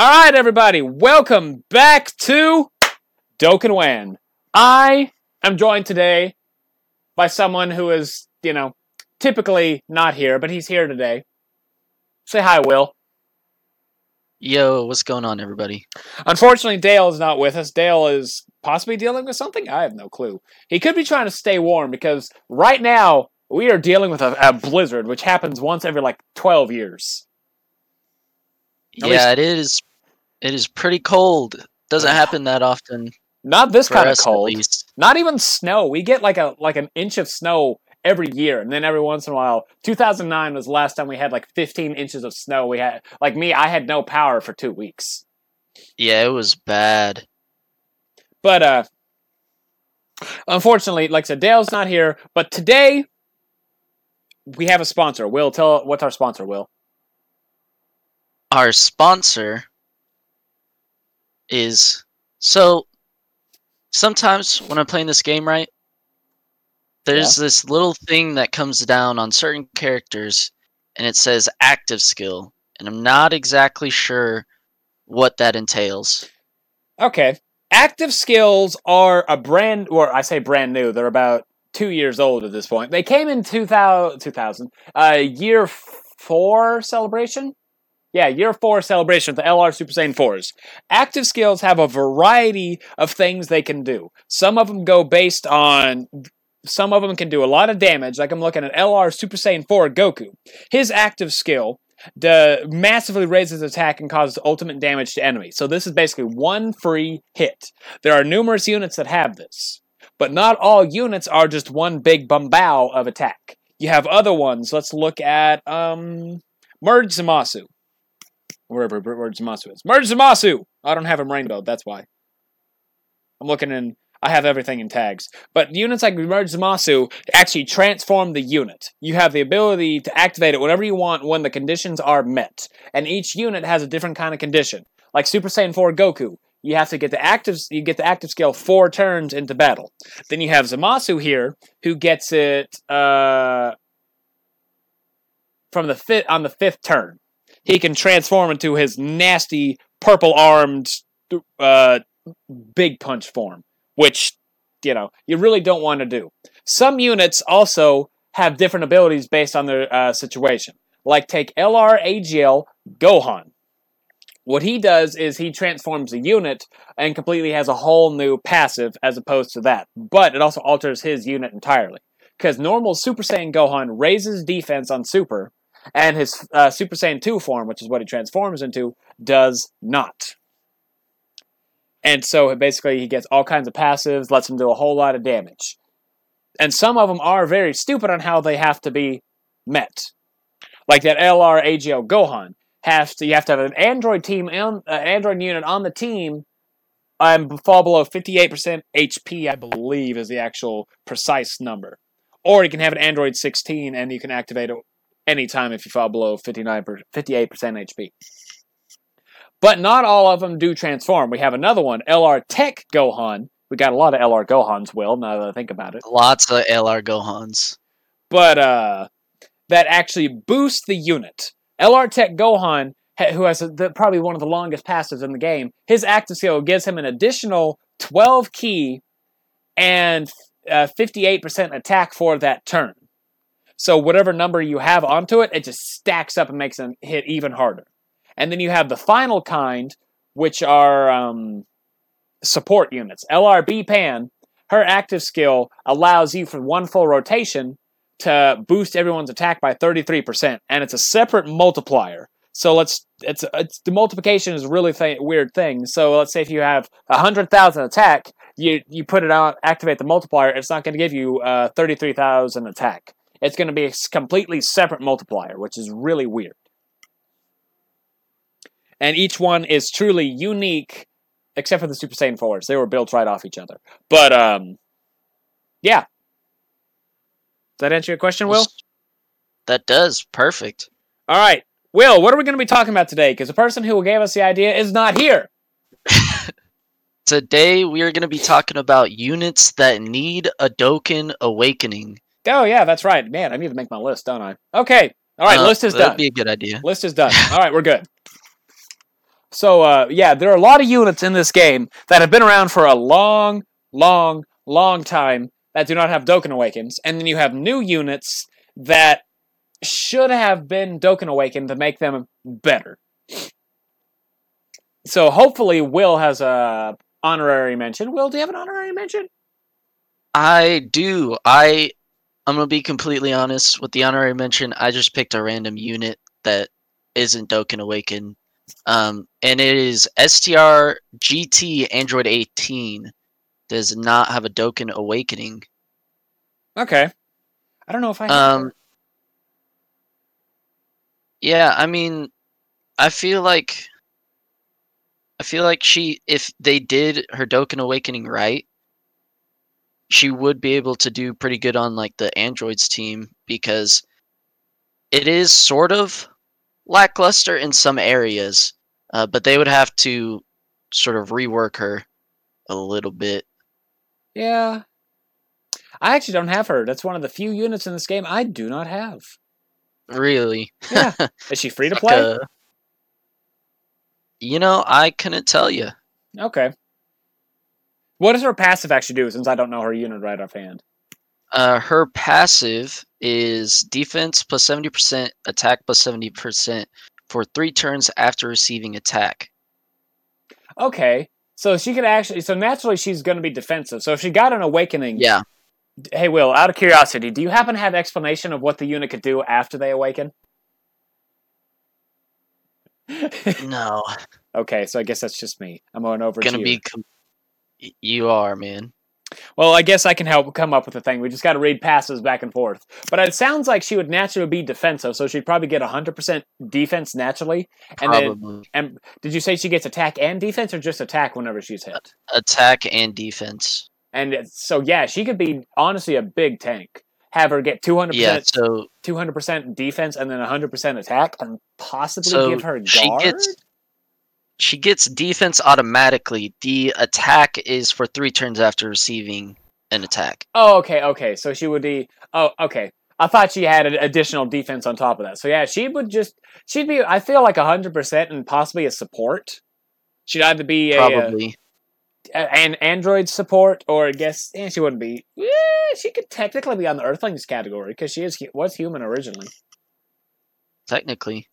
All right, everybody, welcome back to Dokkan When. I am joined today by someone who is, you know, typically not here, but he's here today. Say hi, Will. Yo, what's going on, everybody? Unfortunately, Dale is not with us. Dale is possibly dealing with something. I have no clue. He could be trying to stay warm because right now we are dealing with a, a blizzard, which happens once every like 12 years. At yeah, it is. It is pretty cold. Doesn't happen that often. Not this kind of cold. least. Not even snow. We get like a like an inch of snow every year, and then every once in a while. 2009 was the last time we had like 15 inches of snow. We had like me. I had no power for two weeks. Yeah, it was bad. But uh unfortunately, like I said, Dale's not here. But today we have a sponsor. Will tell what's our sponsor, Will. Our sponsor is so. Sometimes when I'm playing this game, right, there's this little thing that comes down on certain characters, and it says active skill, and I'm not exactly sure what that entails. Okay. Active skills are a brand or I say brand new. They're about two years old at this point. They came in 2000, 2000 uh, year four celebration. Yeah, year four celebration with the LR Super Saiyan 4s. Active skills have a variety of things they can do. Some of them go based on. Some of them can do a lot of damage, like I'm looking at LR Super Saiyan 4 Goku. His active skill the massively raises attack and causes ultimate damage to enemies. So this is basically one free hit. There are numerous units that have this, but not all units are just one big bumbow of attack. You have other ones. Let's look at um Merge Zamasu. Wherever Merge Zamasu is. Merge Zamasu! I don't have him rainbowed, that's why. I'm looking in I have everything in tags. But units like Merge Zamasu actually transform the unit. You have the ability to activate it whenever you want when the conditions are met. And each unit has a different kind of condition. Like Super Saiyan 4 Goku, you have to get the active you get the active skill four turns into battle. Then you have Zamasu here, who gets it uh, from the fifth on the fifth turn. He can transform into his nasty purple armed uh, big punch form which you know you really don't want to do. Some units also have different abilities based on their uh, situation. Like take LR AGL Gohan. What he does is he transforms a unit and completely has a whole new passive as opposed to that. But it also alters his unit entirely. Because normal Super Saiyan Gohan raises defense on Super, and his uh, Super Saiyan 2 form, which is what he transforms into, does not. And so basically, he gets all kinds of passives, lets him do a whole lot of damage. And some of them are very stupid on how they have to be met. Like that LR AGL Gohan has to you have to have an Android team and uh, Android unit on the team and fall below 58% HP, I believe, is the actual precise number. Or you can have an Android 16 and you can activate it anytime if you fall below 59 58% HP. But not all of them do transform. We have another one, LR Tech Gohan. We got a lot of LR Gohans, Will, now that I think about it. Lots of LR Gohans. But uh, that actually boosts the unit. LR Tech Gohan, who has a, the, probably one of the longest passives in the game, his active skill gives him an additional 12 key and uh, 58% attack for that turn. So whatever number you have onto it, it just stacks up and makes him hit even harder. And then you have the final kind, which are um, support units. LRB Pan, her active skill allows you for one full rotation to boost everyone's attack by 33%, and it's a separate multiplier. So let's it's it's the multiplication is a really th- weird thing. So let's say if you have hundred thousand attack, you you put it on activate the multiplier. It's not going to give you uh, thirty three thousand attack. It's going to be a completely separate multiplier, which is really weird and each one is truly unique, except for the Super Saiyan 4s. They were built right off each other. But, um, yeah. Does that answer your question, Will? That does. Perfect. All right. Will, what are we going to be talking about today? Because the person who gave us the idea is not here. Today we are going to be talking about units that need a Dokkan awakening. Oh, yeah, that's right. Man, I need to make my list, don't I? Okay. All right, Uh, list is That'd done. That'd be a good idea. List is done. All right, we're good. So uh, yeah, there are a lot of units in this game that have been around for a long, long, long time that do not have Dokkan Awakens, and then you have new units that should have been Dokkan Awakened to make them better. So hopefully, Will has a honorary mention. Will, do you have an honorary mention? I do. I I'm gonna be completely honest with the honorary mention. I just picked a random unit that isn't Dokkan Awaken, um, and it is STR GT Android 18. Does not have a Dokkan Awakening. Okay. I don't know if I. Um, yeah, I mean, I feel like I feel like she, if they did her Dokkan Awakening right, she would be able to do pretty good on like the androids team because it is sort of lackluster in some areas, uh, but they would have to sort of rework her a little bit. Yeah. I actually don't have her. That's one of the few units in this game I do not have. Really, Yeah. Is she free to play? uh, you know, I couldn't tell you. Okay. What does her passive actually do since I don't know her unit right offhand? Uh, her passive is defense plus 70%, attack plus 70% for three turns after receiving attack. Okay. So she could actually so naturally she's gonna be defensive. So if she got an awakening Yeah. Hey Will, out of curiosity, do you happen to have an explanation of what the unit could do after they awaken? No. okay, so I guess that's just me. I'm going over Gonna be. Com- y- you are, man. Well, I guess I can help come up with a thing. We just got to read passes back and forth. But it sounds like she would naturally be defensive, so she'd probably get 100% defense naturally. And then, Probably. and did you say she gets attack and defense, or just attack whenever she's hit? Attack and defense. And so, yeah, she could be honestly a big tank. Have her get 200%, Yeah, so 200% defense and then 100% attack, and possibly So give her guard. she gets- she gets defense automatically. The attack is for three turns after receiving an attack. Oh, okay, okay. So she would be. Oh, okay. I thought she had an additional defense on top of that. So yeah, she would just. She'd be. I feel like hundred percent and possibly a support. She'd either be a, uh, Probably. a- an android support, or I guess yeah, she wouldn't be. Yeah, she could technically be on the Earthlings category because she is was human originally. Technically.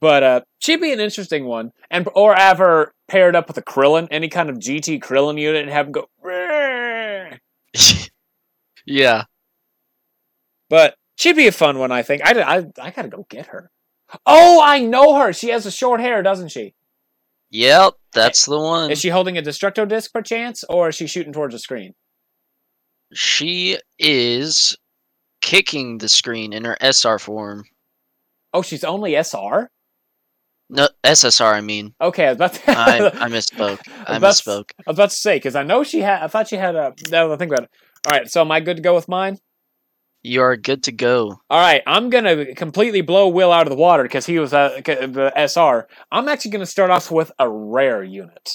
But uh, she'd be an interesting one, and or have her paired up with a Krillin, any kind of GT Krillin unit, and have him go. Yeah. But she'd be a fun one, I think. I, I, I gotta go get her. Oh, I know her. She has a short hair, doesn't she? Yep, that's the one. Is she holding a Destructo disc perchance, or is she shooting towards the screen? She is kicking the screen in her SR form. Oh, she's only SR. No, SSR, I mean. Okay, I was about to. I, I misspoke. I misspoke. I was about to say because I know she had. I thought she had a. Now I think about it. All right, so am I good to go with mine? You are good to go. All right, I'm gonna completely blow Will out of the water because he was uh, the SR. I'm actually gonna start off with a rare unit.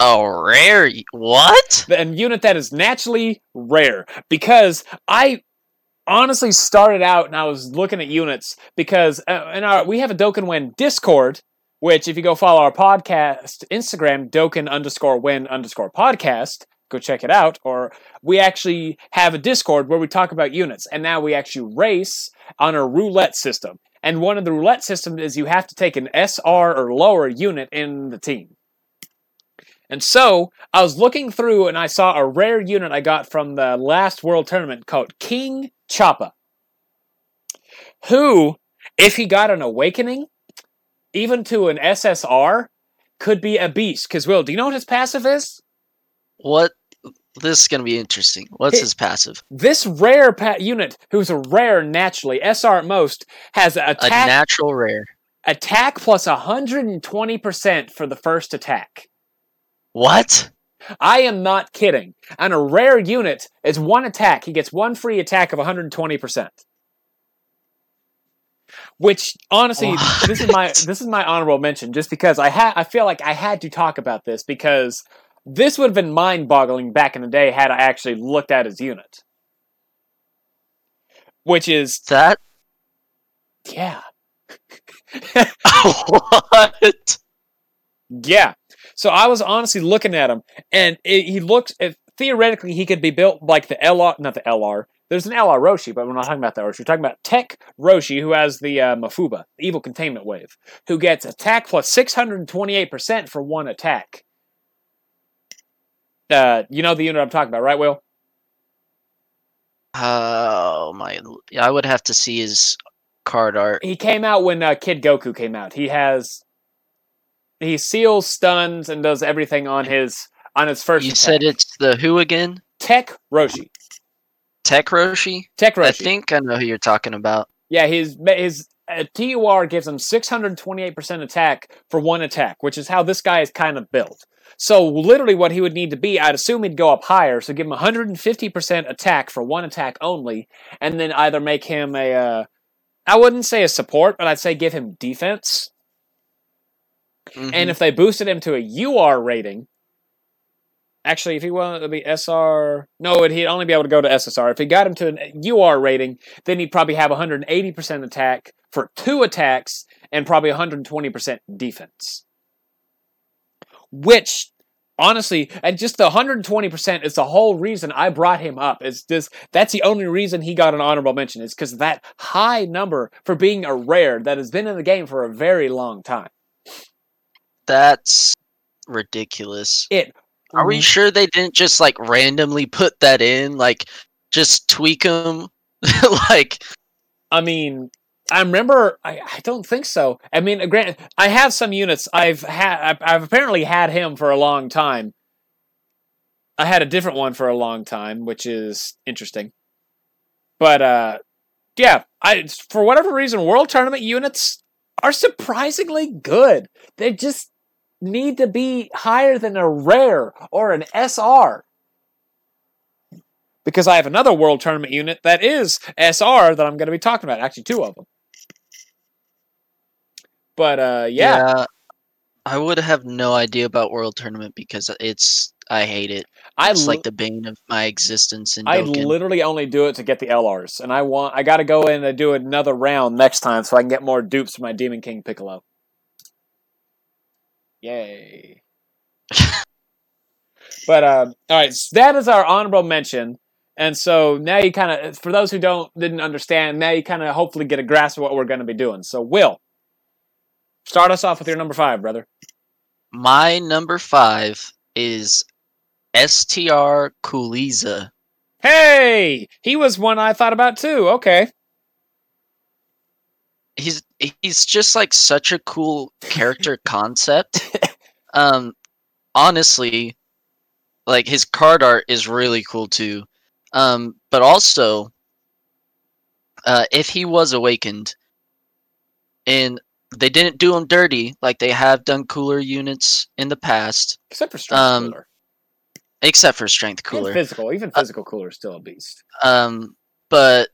A rare. What? a unit that is naturally rare because I honestly started out and I was looking at units because uh, in our we have a Dokkan Win Discord, which if you go follow our podcast Instagram Dokkan underscore Win underscore podcast, go check it out. Or we actually have a Discord where we talk about units, and now we actually race on a roulette system. And one of the roulette systems is you have to take an SR or lower unit in the team. And so I was looking through and I saw a rare unit I got from the last World Tournament called King Chappa. Who, if he got an awakening, even to an SSR, could be a beast. Because, Will, do you know what his passive is? What? This is going to be interesting. What's Hey. his passive? This rare pa- unit, who's a rare naturally, SR at most, has A attack, natural rare. attack plus 120% for the first attack. What? I am not kidding. On a rare unit, it's one attack. He gets one free attack of 120%. Which honestly, this is my this is my honorable mention just because I had I feel like I had to talk about this because this would have been mind-boggling back in the day had I actually looked at his unit. Which is That? yeah. what? Yeah. So I was honestly looking at him, and it, he looks. If, theoretically, he could be built like the LR, not the LR. There's an LR Roshi, but we're not talking about that Roshi. We're talking about Tech Roshi, who has the uh, Mafuba, the Evil Containment Wave, who gets attack plus 628% for one attack. Uh, you know the unit I'm talking about, right, Will? Oh my! I would have to see his card art. He came out when uh, Kid Goku came out. He has he seals, stuns, and does everything on his on his first. You attack. said it's the who again? Tech Roshi. Tech Roshi. Tech Roshi. I think I know who you're talking about. Yeah, his his uh, TUR gives him 628% attack for one attack, which is how this guy is kind of built. So literally what he would need to be, I'd assume he'd go up higher, so give him 150% attack for one attack only, and then either make him a, uh, I wouldn't say a support, but I'd say give him defense. Mhm. And if they boosted him to a UR rating, actually, if he wanted to be SR, no, he'd only be able to go to SSR. If he got him to an UR rating, then he'd probably have 180% attack for two attacks and probably 120% defense. Which, honestly, and just the 120% is the whole reason I brought him up. Is this? That's the only reason he got an honorable mention. Is because that high number for being a rare that has been in the game for a very long time. That's ridiculous. It Are we sure they didn't just like randomly put that in? Like, just tweak them? like, I mean, I remember. I, I don't think so. I mean, granted, I have some units. I've had. I've, I've apparently had him for a long time. I had a different one for a long time, which is interesting. But uh, yeah, I for whatever reason, world tournament units are surprisingly good. They just need to be higher than a rare or an SR. Because I have another world tournament unit that is SR that I'm going to be talking about. Actually, two of them. But uh, yeah, I would have no idea about World Tournament because it's I hate it. I It's li- like the bane of my existence in I Dokkan. literally only do it to get the LRs, and I want I got to go in and do another round next time so I can get more dupes for my Demon King Piccolo. Yay! but uh, all right, so that is our honorable mention, and so now you kind of, for those who don't didn't understand, now you kind of hopefully get a grasp of what we're going to be doing. So, Will, start us off with your number five, brother. My number five is STR Kuliza. Hey, he was one I thought about too. Okay. He's he's just like such a cool character concept. Um, honestly, like his card art is really cool too. Um, but also, uh, if he was awakened, and they didn't do him dirty like they have done cooler units in the past, Except for strength Um, cooler. except for strength cooler. physical, even physical cooler is still a beast. Um, but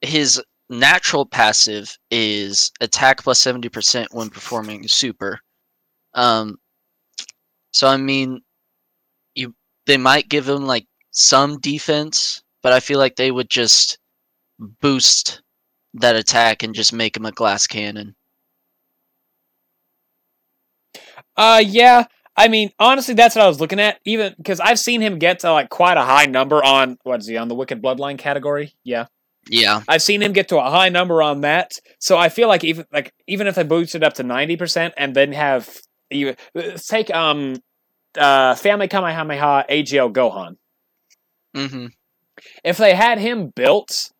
his natural passive is attack plus plus seventy percent when performing super. Um, so I mean, you they might give him like some defense, but I feel like they would just boost that attack and just make him a glass cannon. Uh, yeah. I mean, honestly, that's what I was looking at. Even because I've seen him get to like quite a high number on what is he on the Wicked Bloodline category? Yeah, Yeah, I've seen him get to a high number on that. So I feel like even like even if they boost it up to ninety percent and then have you take um uh Family Kamehameha AGL Gohan. hmm if they had him built,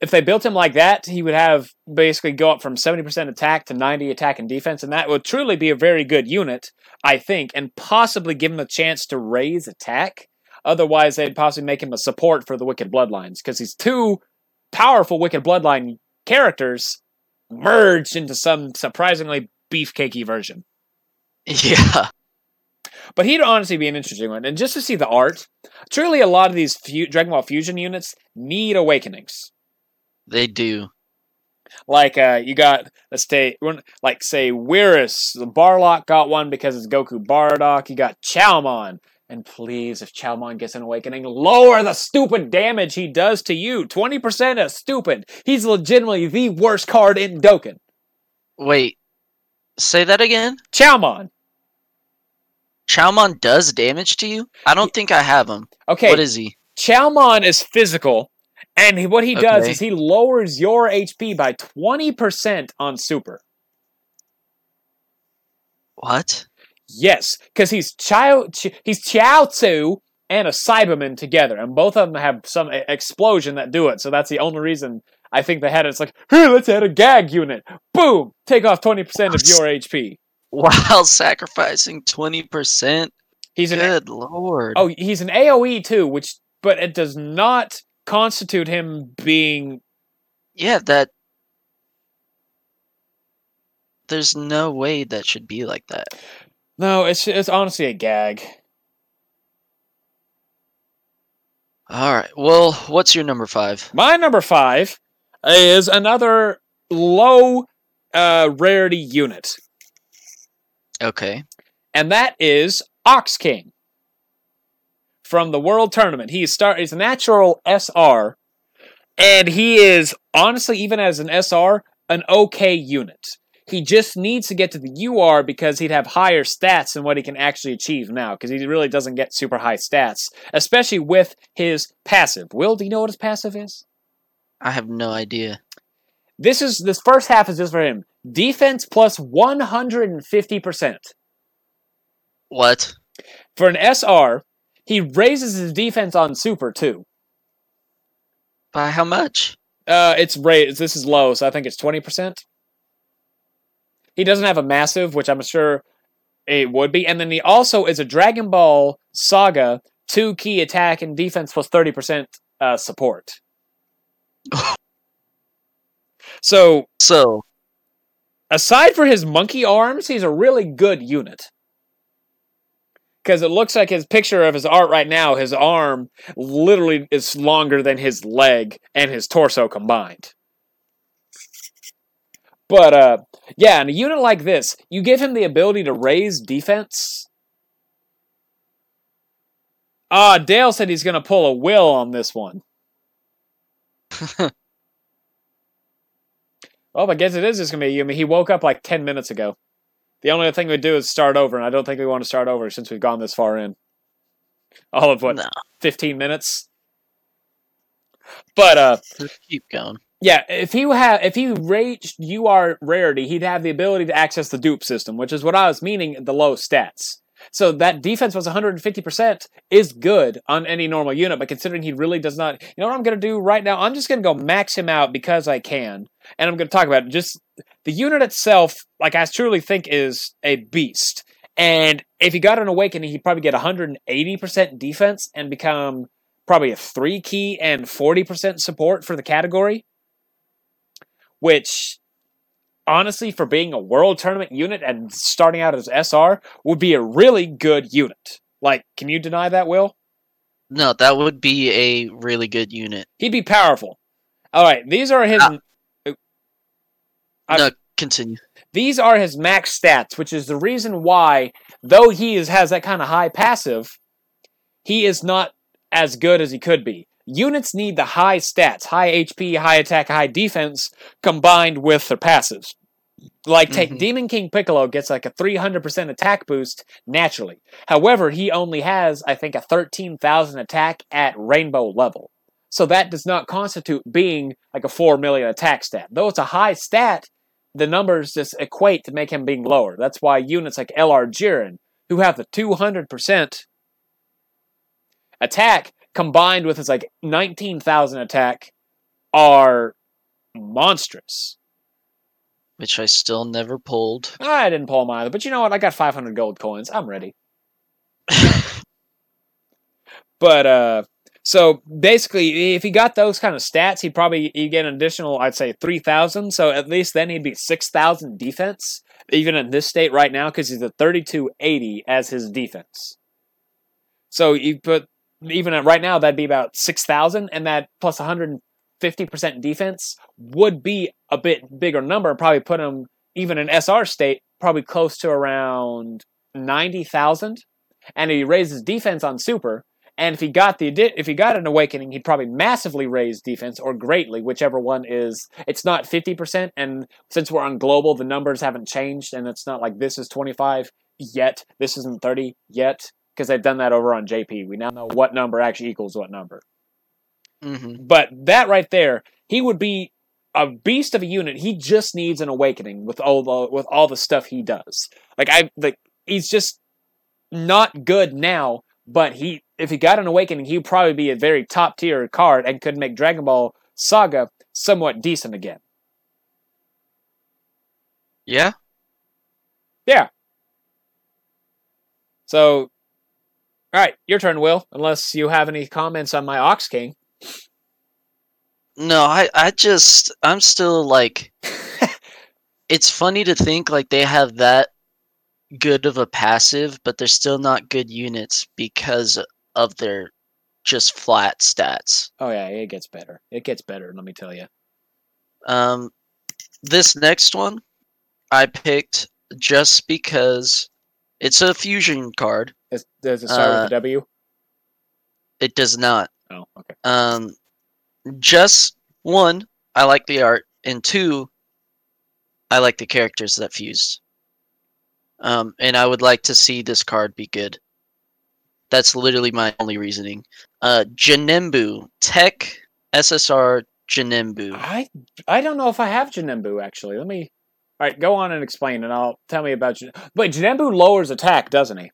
if they built him like that, he would have basically go up from 70% attack to 90 attack and defense, and that would truly be a very good unit, I think, and possibly give him a chance to raise attack. Otherwise, they'd possibly make him a support for the Wicked Bloodlines, because he's two powerful Wicked Bloodline characters merged into some surprisingly beefcakey version. yeah. But he'd honestly be an interesting one. And just to see the art, truly a lot of these fu- Dragon Ball Fusion units need awakenings. They do. Like uh, you got let's say like say Whirus, the Barlock got one because it's Goku Bardock. You got Chalmon, and please, if Chalmon gets an awakening, lower the stupid damage he does to you. Twenty percent is stupid. He's legitimately the worst card in Dokkan. Wait, Say that again. Chowmon. Chowmon does damage to you. I don't think I have him. Okay, What is he? Chowmon is physical, and what he does Okay. is he lowers your HP by 20% on super. What? Yes, because he's Chao, Ch- he's Chiaotzu and a Cyberman together, and both of them have some explosion that do it. So that's the only reason I think they had it. It's like, here, let's add a gag unit. Boom, take off 20% of your HP. While sacrificing twenty percent. He's an Good lord. oh, he's an AOE too, which but it does not constitute him being yeah. That. There's no way that should be like that. No. It's it's honestly a gag. All right. Well, what's your number five? My number five is another low uh, rarity unit. Okay. and that is Ox King from the World Tournament. He's start he's a natural SR, and he is honestly even as an SR an okay unit. He just needs to get to the UR because he'd have higher stats than what he can actually achieve now because he really doesn't get super high stats, especially with his passive. Will, do you know what his passive is? I have no idea. This is this first half is just for him. Defense plus 150%. What? For an SR, he raises his defense on super too. By how much? Uh, it's raised. This is low, so I think it's twenty percent. He doesn't have a massive, which I'm sure it would be, and then he also is a Dragon Ball Saga two key attack and defense plus thirty percent uh, support. so So, aside for his monkey arms, he's a really good unit. Because it looks like his picture of his art right now, his arm literally is longer than his leg and his torso combined. But uh yeah, in a unit like this, you give him the ability to raise defense. Ah, Dale said he's gonna pull a will on this one. Well, I guess it is just gonna be. I mean, he woke up like ten minutes ago. The only thing we do is start over, and I don't think we want to start over since we've gone this far in. All of what no. fifteen minutes. But uh, keep going. Yeah, if he have if he reached UR rarity, he'd have the ability to access the dupe system, which is what I was meaning the low stats. So that defense was 150% is good on any normal unit, but considering he really does not, you know what I'm going to do right now? I'm just going to go max him out because I can, and I'm going to talk about it. just the unit itself. Like I truly think is a beast, and if he got an awakening, he'd probably get 180% defense and become probably a three key and 40% support for the category which honestly, for being a world tournament unit and starting out as SR, would be a really good unit. Like, can you deny that, Will? No, that would be a really good unit. He'd be powerful. All right, these are his. Ah. I- no, continue. these are his max stats, which is the reason why, though he is, has that kind of high passive, he is not as good as he could be. Units need the high stats, high HP, high attack, high defense, combined with their passives. Like, take Mhm. Demon King Piccolo gets like a 300% attack boost naturally. However, he only has, I think, a 13,000 attack at rainbow level. So that does not constitute being like a 4 million attack stat. Though it's a high stat, the numbers just equate to make him being lower. That's why units like LR Jiren, who have the 200% attack combined with his like 19,000 attack, are monstrous. Which I still never pulled. I didn't pull them either, but you know what? I got 500 gold coins. I'm ready. But uh, so basically, if he got those kind of stats, he'd probably he'd get an additional, I'd say, three thousand. So at least then he'd be six thousand defense, even in this state right now, because he's a thirty-two eighty as his defense. So you put even at right now that'd be about six thousand, and that plus one hundred and fifty percent defense would be a bit bigger number. Probably put him even in SR state, probably close to around ninety thousand. And he raises defense on super, And if he got the if he got an awakening, he'd probably massively raise defense or greatly, whichever one is. It's not fifty percent, and since we're on global, the numbers haven't changed, and it's not like this is twenty five yet, this isn't thirty yet, because they've done that over on JP. We now know what number actually equals what number. hmm But that right there, he would be a beast of a unit. He just needs an awakening with all the with all the stuff he does. Like I like he's just not good now, but he if he got an awakening, he'd probably be a very top tier card and could make Dragon Ball Saga somewhat decent again. Yeah. Yeah. So, all right, your turn, Will. Unless you have any comments on my Ox King. No, I I just I'm still like it's funny to think like they have that good of a passive, but they're still not good units because of their just flat stats. Oh yeah, it gets better. It gets better. Let me tell you. Um, this next one I picked just because it's a fusion card. Does, does it start Uh, with a W? It does not. Oh, okay. Um, just one, I like the art, and two, I like the characters that fused. Um, and I would like to see this card be good. That's literally my only reasoning. Uh, Janembu Tech SSR Janembu. I I don't know if I have Janembu actually. Let me. All right, go on and explain, and I'll tell me about Jan- But Janembu lowers attack, doesn't he?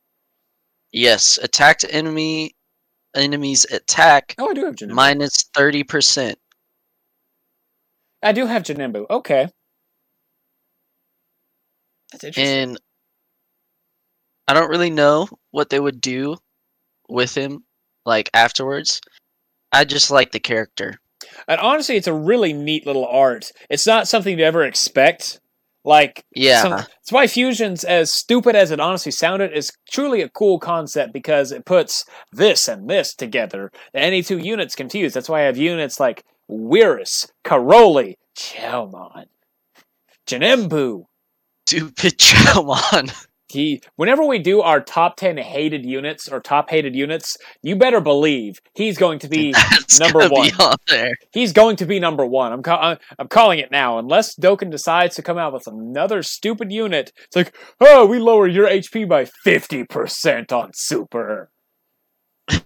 Yes, attacked enemy enemies attack Oh, I do have Janembu. minus thirty percent. I do have Janembu. Okay. That's interesting. and I don't really know what they would do with him like afterwards. I just like the character. And honestly, it's a really neat little art. It's not something you ever expect. Like, Yeah. some, that's why Fusion's, as stupid as it honestly sounded, is truly a cool concept because it puts this and this together. Any two units can fuse. That's why I have units like Wirus, Karoli, Chelmon, Janembu. Stupid Chelmon. He, whenever we do our top 10 hated units or top hated units, you better believe he's going to be That's number one. be. He's going to be number one. I'm, ca- I'm I'm calling it now. Unless Dokkan decides to come out with another stupid unit, it's like, oh, we lower your HP by fifty percent on Super.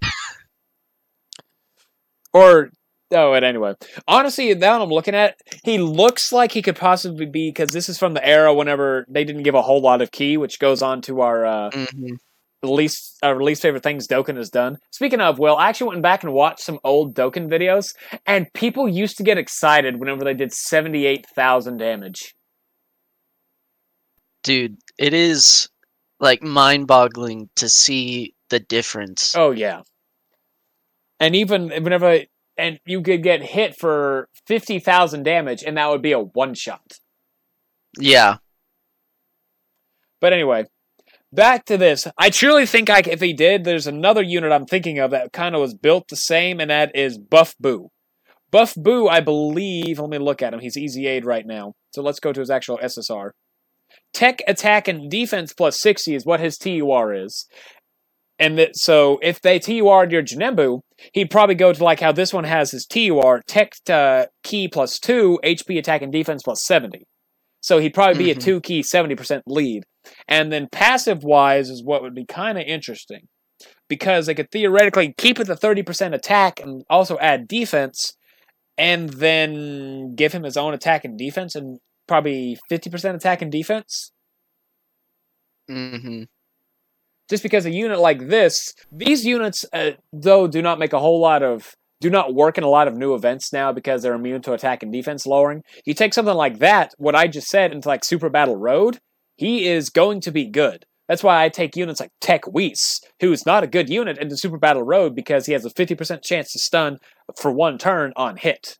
or oh, and anyway, honestly, now I'm looking at, it, he looks like he could possibly be because this is from the era whenever they didn't give a whole lot of key, which goes on to our uh, Mhm. least our least favorite things Dokkan has done. Speaking of, well, I actually went back and watched some old Dokkan videos, and people used to get excited whenever they did seventy eight thousand damage. Dude, it is like mind-boggling to see the difference. Oh yeah, and even whenever and you could get hit for fifty thousand damage, and that would be a one shot. Yeah. But anyway, back to this. I truly think I, if he did, there's another unit I'm thinking of that kind of was built the same, and that is Buff Boo. Buff Boo, I believe. Let me look at him. He's EZA'd right now. So let's go to his actual SSR. Tech, attack, and defense plus 60 is what his TUR is. And that, so if they TUR'd your Janembu, he'd probably go to like how this one has his TUR, tech uh, key plus 2, HP attack and defense plus 70. So he'd probably be a Mhm. 2 key 70% lead. And then passive wise is what would be kind of interesting because they could theoretically keep it the 30% attack and also add defense and then give him his own attack and defense and probably 50% attack and defense. hmm Just because a unit like this, these units, uh, though, do not make a whole lot of, do not work in a lot of new events now because they're immune to attack and defense lowering. You take something like that, what I just said, into like Super Battle Road, he is going to be good. That's why I take units like Tech Whis, who's not a good unit, into Super Battle Road because he has a 50% chance to stun for one turn on hit.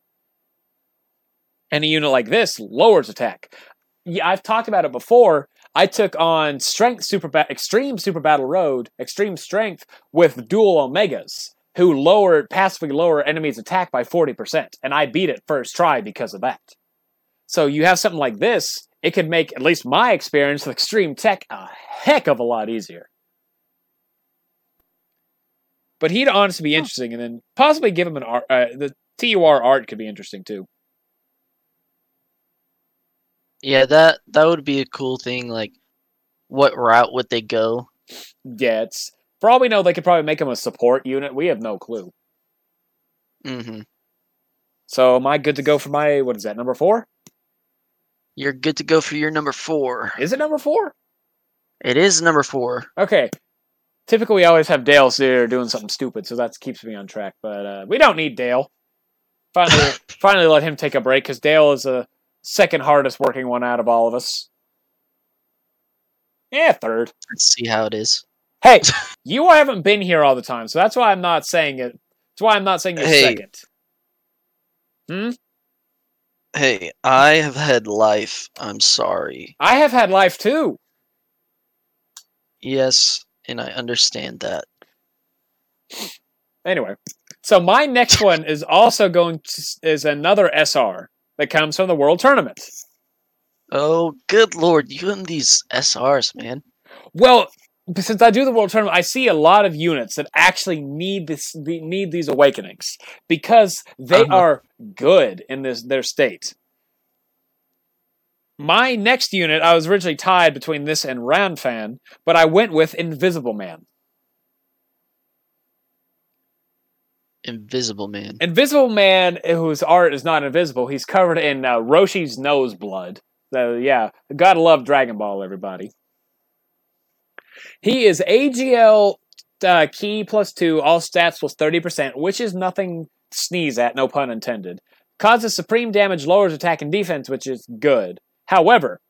And a unit like this lowers attack. Yeah, I've talked about it before. I took on Strength Super ba- Extreme Super Battle Road, Extreme Strength with Dual Omegas, who lowered passively lower enemies' attack by 40%, and I beat it first try because of that. So you have something like this, it could make at least my experience with Extreme Tech a heck of a lot easier. But he'd honestly be interesting, and then possibly give him an art. Uh, the TUR art could be interesting too. Yeah, that that would be a cool thing. Like, what route would they go? Yeah, it's for all we know, they could probably make him a support unit. We have no clue. hmm So am I good to go for my what is that number four? You're good to go for your number four. Is it number four? It is number four. Okay. Typically, we always have Dale here doing something stupid, so that keeps me on track. But uh, we don't need Dale. Finally, finally, let him take a break because Dale is the second hardest working one out of all of us. Yeah, third. Let's see how it is. Hey, you haven't been here all the time, so that's why I'm not saying it. That's why I'm not saying you're Hey. second. Hmm. Hey, I have had life. I'm sorry. I have had life too. Yes, and I understand that. Anyway, so my next one is also going to is another SR that comes from the World Tournament. Oh, good lord, you and these SRs, man. Well, since I do the World Tournament, I see a lot of units that actually need this need these awakenings because they Uh-huh. are good in this their state. My next unit, I was originally tied between this and Ranfan, but I went with Invisible Man. Invisible man. Invisible Man, whose art is not invisible, he's covered in uh, Roshi's nose blood. So yeah, gotta love Dragon Ball, everybody. He is AGL uh, key plus two, all stats plus thirty percent, which is nothing sneeze at, no pun intended. Causes supreme damage, lowers attack and defense, which is good. However,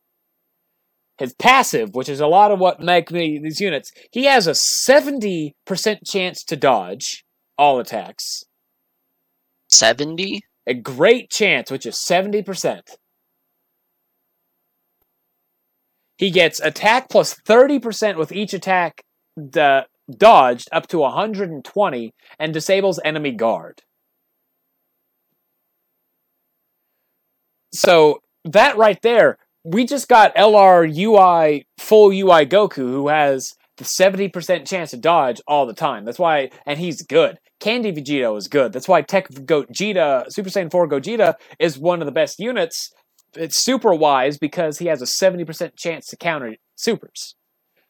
his passive, which is a lot of what make me these units, he has a seventy percent chance to dodge all attacks 70? a great chance, which is 70%. He gets attack plus 30% with each attack d- dodged up to 120 and disables enemy guard. So, that right there, we just got LR UI, full UI Goku, who has the 70% chance to dodge all the time. That's why, and he's good. Candy Vegeta is good. That's why Tech Gogeta, Super Saiyan 4 Gogeta, is one of the best units. It's super wise because he has a 70% chance to counter supers.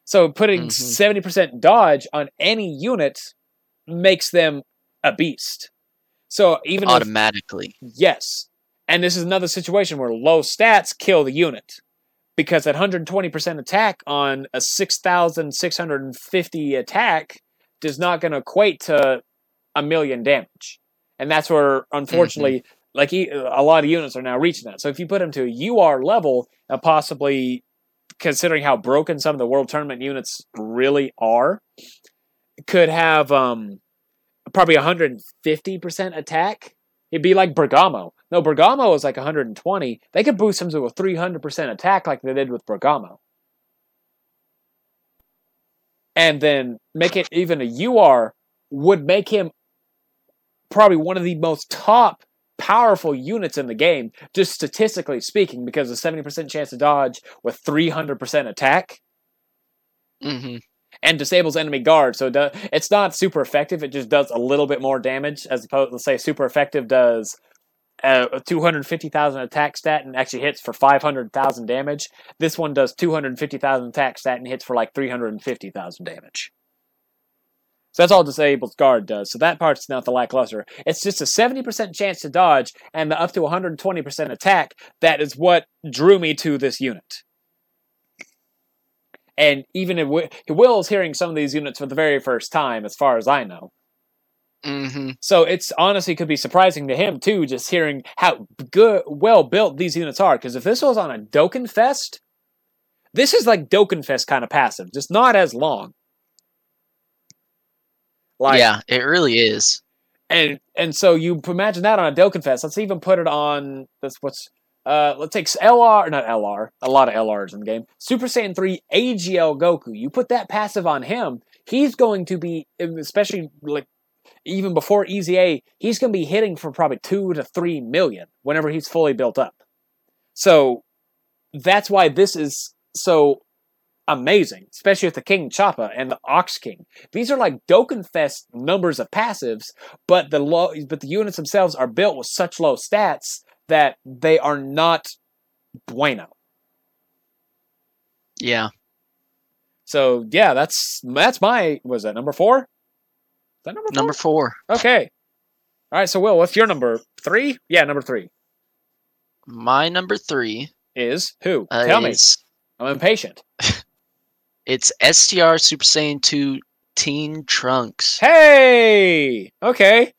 So putting Mhm. 70% dodge on any unit makes them a beast. So even if, Automatically. Yes. And this is another situation where low stats kill the unit. Because at 120% attack on a 6,650 attack is not going to equate to a million damage. And that's where, unfortunately, like he, a lot of units are now reaching that. So if you put him to a UR level, and possibly considering how broken some of the World Tournament units really are, could have um, probably 150% attack It'd be like Bergamo. No, Bergamo was like 120. They could boost him to a 300% attack like they did with Bergamo. And then make it even a UR would make him probably one of the most top powerful units in the game, just statistically speaking, because of 70% chance to dodge with 300% attack hmm and disables enemy guard. So it do- it's not super effective. It just does a little bit more damage as opposed. Let's say super effective does uh, a two hundred fifty thousand attack stat and actually hits for five hundred thousand damage. This one does two hundred fifty thousand attack stat and hits for like three hundred fifty thousand damage. So that's all disables guard does. So that part's not the lackluster. It's just a seventy percent chance to dodge and the up to one hundred twenty percent attack. That is what drew me to this unit. And even if Wi- Will's hearing some of these units for the very first time, as far as I know. hmm So it's honestly could be surprising to him too, just hearing how good, well built these units are. Because if this was on a Dokkan Fest, this is like Dokkan Fest kind of passive, just not as long. Like, yeah, it really is. and and so you imagine that on a Fest. Let's even put it on. That's what's. Uh, let's take LR, not LR. A lot of LRs in the game. Super Saiyan three AGL Goku. You put that passive on him, he's going to be, especially like even before EZA, he's going to be hitting for probably two to three million whenever he's fully built up. So that's why this is so amazing, especially with the King Chappa and the Ox King. These are like Dokkanfest numbers of passives, but the low, but the units themselves are built with such low stats that they are not bueno. Yeah. So yeah, that's that's my was that number four? Is that number four? Number four. Okay. All right. So Will, what's your number three? Yeah, number three My number three is who? uh, Tell me. I'm impatient. it's STR Super Saiyan 2 Teen Trunks. Hey. Okay.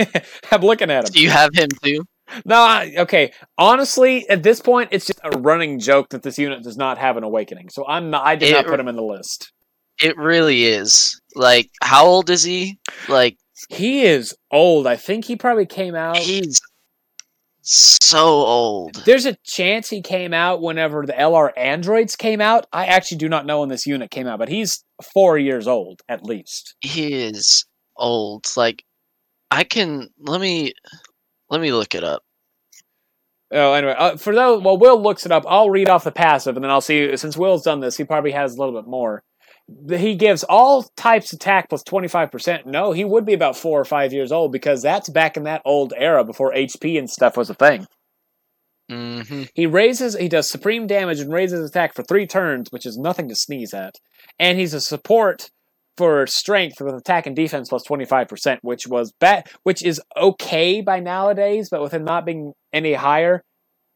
I'm looking at him. Do you have him too? No. I- Okay. Honestly, at this point, it's just a running joke that this unit does not have an awakening. So I'm not. I did not put him in the list. It really is. Like, how old is he? Like, He is old. I think he probably came out. he's so old. There's a chance he came out whenever the LR androids came out. I actually do not know when this unit came out, but he's four years old at least. He is old. Like, I can let me let me look it up. Oh, anyway, uh, for those, while Will looks it up, I'll read off the passive, and then I'll see. Since Will's done this, he probably has a little bit more. He gives all types attack plus twenty five percent. No, he would be about four or five years old because that's back in that old era before HP and stuff was a thing. hmm He raises, he does supreme damage and raises attack for three turns, which is nothing to sneeze at. And he's a support for strength with attack and defense plus plus twenty five percent, which was bad, which is okay by nowadays, but with him not being any higher,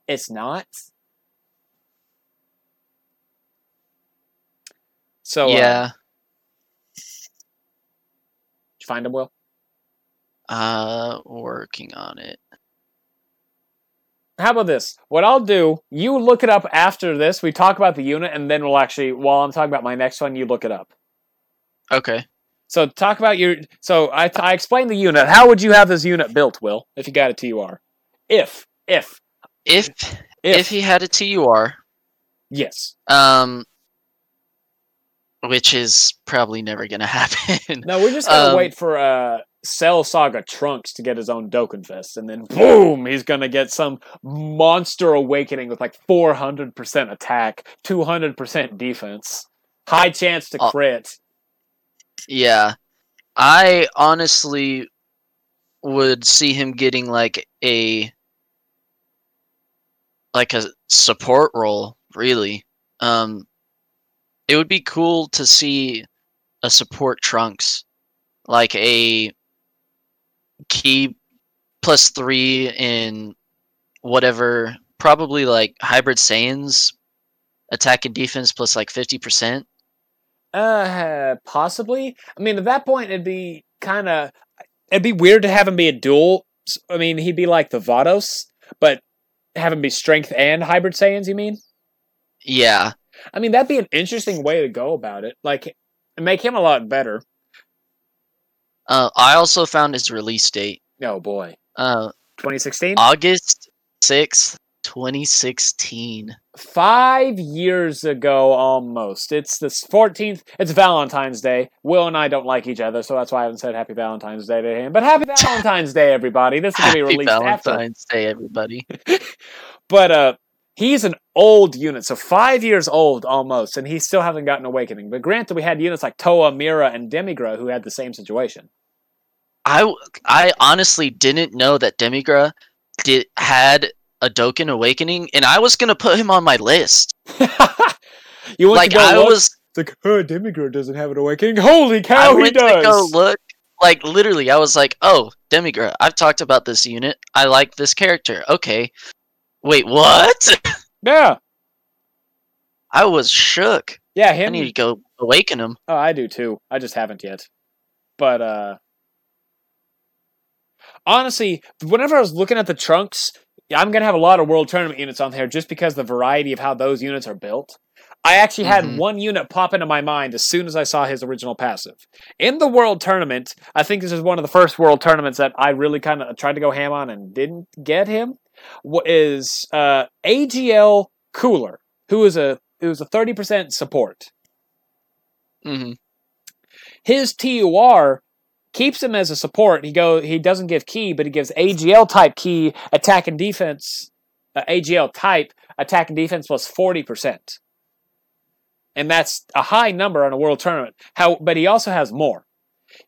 it's not. So uh, yeah. did you find him, Will? Uh, working on it. How about this? What I'll do, you look it up after this. We talk about the unit, and then we'll actually, while I'm talking about my next one, you look it up. Okay. So talk about your. So I, I explained the unit. How would you have this unit built, Will, if you got a TUR? If if If if, if he had a TUR, yes. um, which is probably never gonna happen. No, we're just gonna Um, wait for uh Cell Saga Trunks to get his own Dokkanfest, and then boom, he's gonna get some monster awakening with like 400% attack, 200% defense, high chance to Uh, crit. Yeah. I honestly would see him getting like a like a support role, really. Um it would be cool to see a support trunks like a key plus 3 in whatever probably like hybrid Saiyans attack and defense plus like 50%. Uh, possibly. I mean, at that point, it'd be kind of it'd be weird to have him be a dual. I mean, he'd be like the Vados, but have him be strength and hybrid Saiyans. You mean? Yeah. I mean, that'd be an interesting way to go about it. Like, make him a lot better. Uh, I also found his release date. Oh boy, Uh, 2016. August sixth, twenty sixteen. Five years ago, almost. It's this 14th. It's Valentine's Day. Will and I don't like each other, so that's why I haven't said Happy Valentine's Day to him. But Happy Valentine's Day, everybody! This is gonna be Happy released after Valentine's Day, everybody. But uh he's an old unit, so five years old almost, and he still hasn't gotten awakening. But granted, we had units like Towa, Mira, and Demigra who had the same situation. I I honestly didn't know that Demigra did had a Dokkan Awakening, and I was gonna put him on my list. you went Like to go I look, was, like, oh, Demigra doesn't have an awakening. Holy I cow, he went does! to go look. Like literally, I was like, "Oh, Demigra! I've talked about this unit. I like this character. Okay, wait, what?" Yeah, I was shook. yeah, I need to go awaken him. Oh, I do too. I just haven't yet. But uh honestly, whenever I was looking at the trunks, I'm gonna have a lot of world tournament units on there just because the variety of how those units are built. I actually had Mhm. one unit pop into my mind as soon as I saw his original passive. In the world tournament, I think this is one of the first world tournaments that I really kind of tried to go ham on and didn't get him. What is uh, AGL Cooler, who is a who is a 30% support Mm-hmm. his TUR keeps him as a support. He go he doesn't give key, but he gives AGL type key, attack and defense, uh, AGL type attack and defense plus forty percent. and that's a high number on a world tournament. How, but he also has more.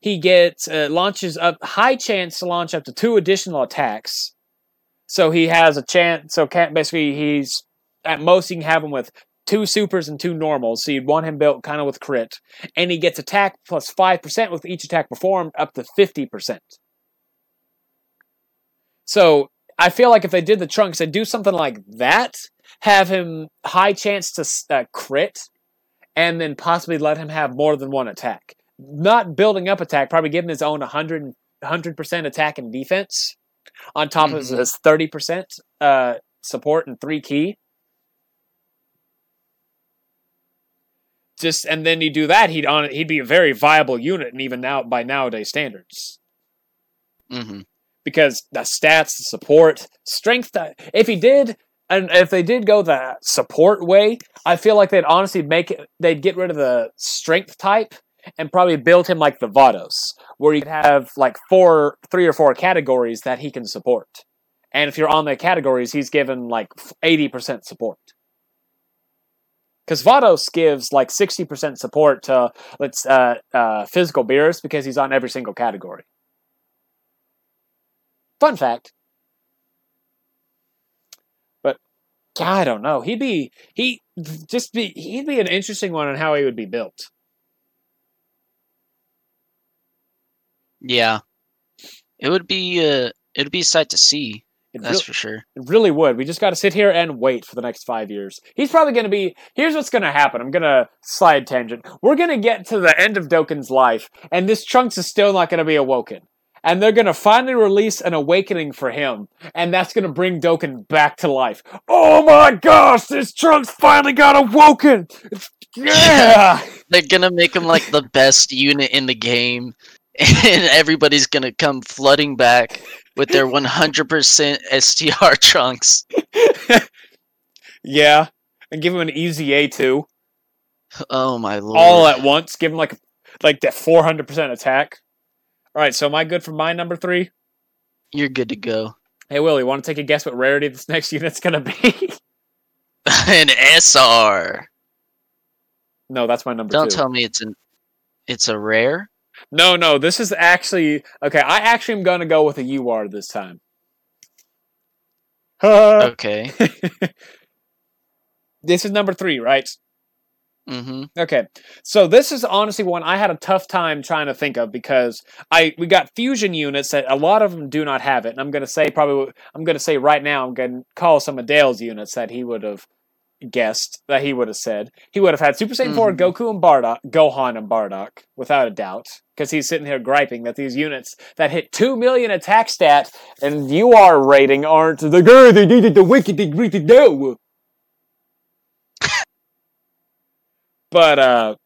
He gets uh, launches up high chance to launch up to two additional attacks. So he has a chance. So basically, he's at most you can have him with two supers and two normals. So you'd want him built kind of with crit, and he gets attack plus five percent with each attack performed up to fifty percent. So I feel like if they did the trunks, they'd do something like that. Have him high chance to uh, crit, and then possibly let him have more than one attack. Not building up attack, probably giving his own 100 percent attack and defense on top mm-hmm. of his thirty percent uh, support and three key. Just and then you do that, he'd on he'd be a very viable unit, and even now by nowadays standards. Mm-hmm because the stats, the support, strength. If he did, and if they did go the support way, I feel like they'd honestly make it. They'd get rid of the strength type and probably build him like the Vados, where you have like four, three or four categories that he can support. And if you're on the categories, he's given like eighty percent support. Because Vados gives like sixty percent support to let's uh, uh, physical beers because he's on every single category. Fun fact. But I don't know. He'd be he just be he'd be an interesting one on how he would be built. Yeah. It would be uh it'd be a sight to see. It That's for sure. It really would. We just got to sit here and wait for the next five years. He's probably going to be. Here's what's going to happen. I'm going to slide tangent. We're going to get to the end of Dokkan's life, and this Trunks is still not going to be awoken and they're gonna finally release an awakening for him, and that's gonna bring Dokkan back to life. Oh my gosh, this Trunks finally got awoken! Yeah! they're gonna make him like the best unit in the game, and everybody's gonna come flooding back with their 100% STR Trunks. yeah, and give him an easy A2. Oh my lord. All at once, give him like like that 400% attack. All right, so am I good for my number three? You're good to go. Hey, Willie, want to take a guess what rarity this next unit's going to be? an SR. No, that's my number Don't two. tell me it's an it's a rare. No, no, this is actually okay. I actually am going to go with a UR this time. okay. this is number three, right? Mm-hmm. Okay, so this is honestly one I had a tough time trying to think of because I we got fusion units that a lot of them do not have it, and I'm to say probably I'm going to say right now I'm going to call some of Dale's units that he would have guessed that he would have said he would have had Super Saiyan mm-hmm. 4 Goku and Bardock, Gohan and Bardock without a doubt because he's sitting here griping that these units that hit two million attack stat and UR rating aren't the good they did the wicked they greeted no. But uh,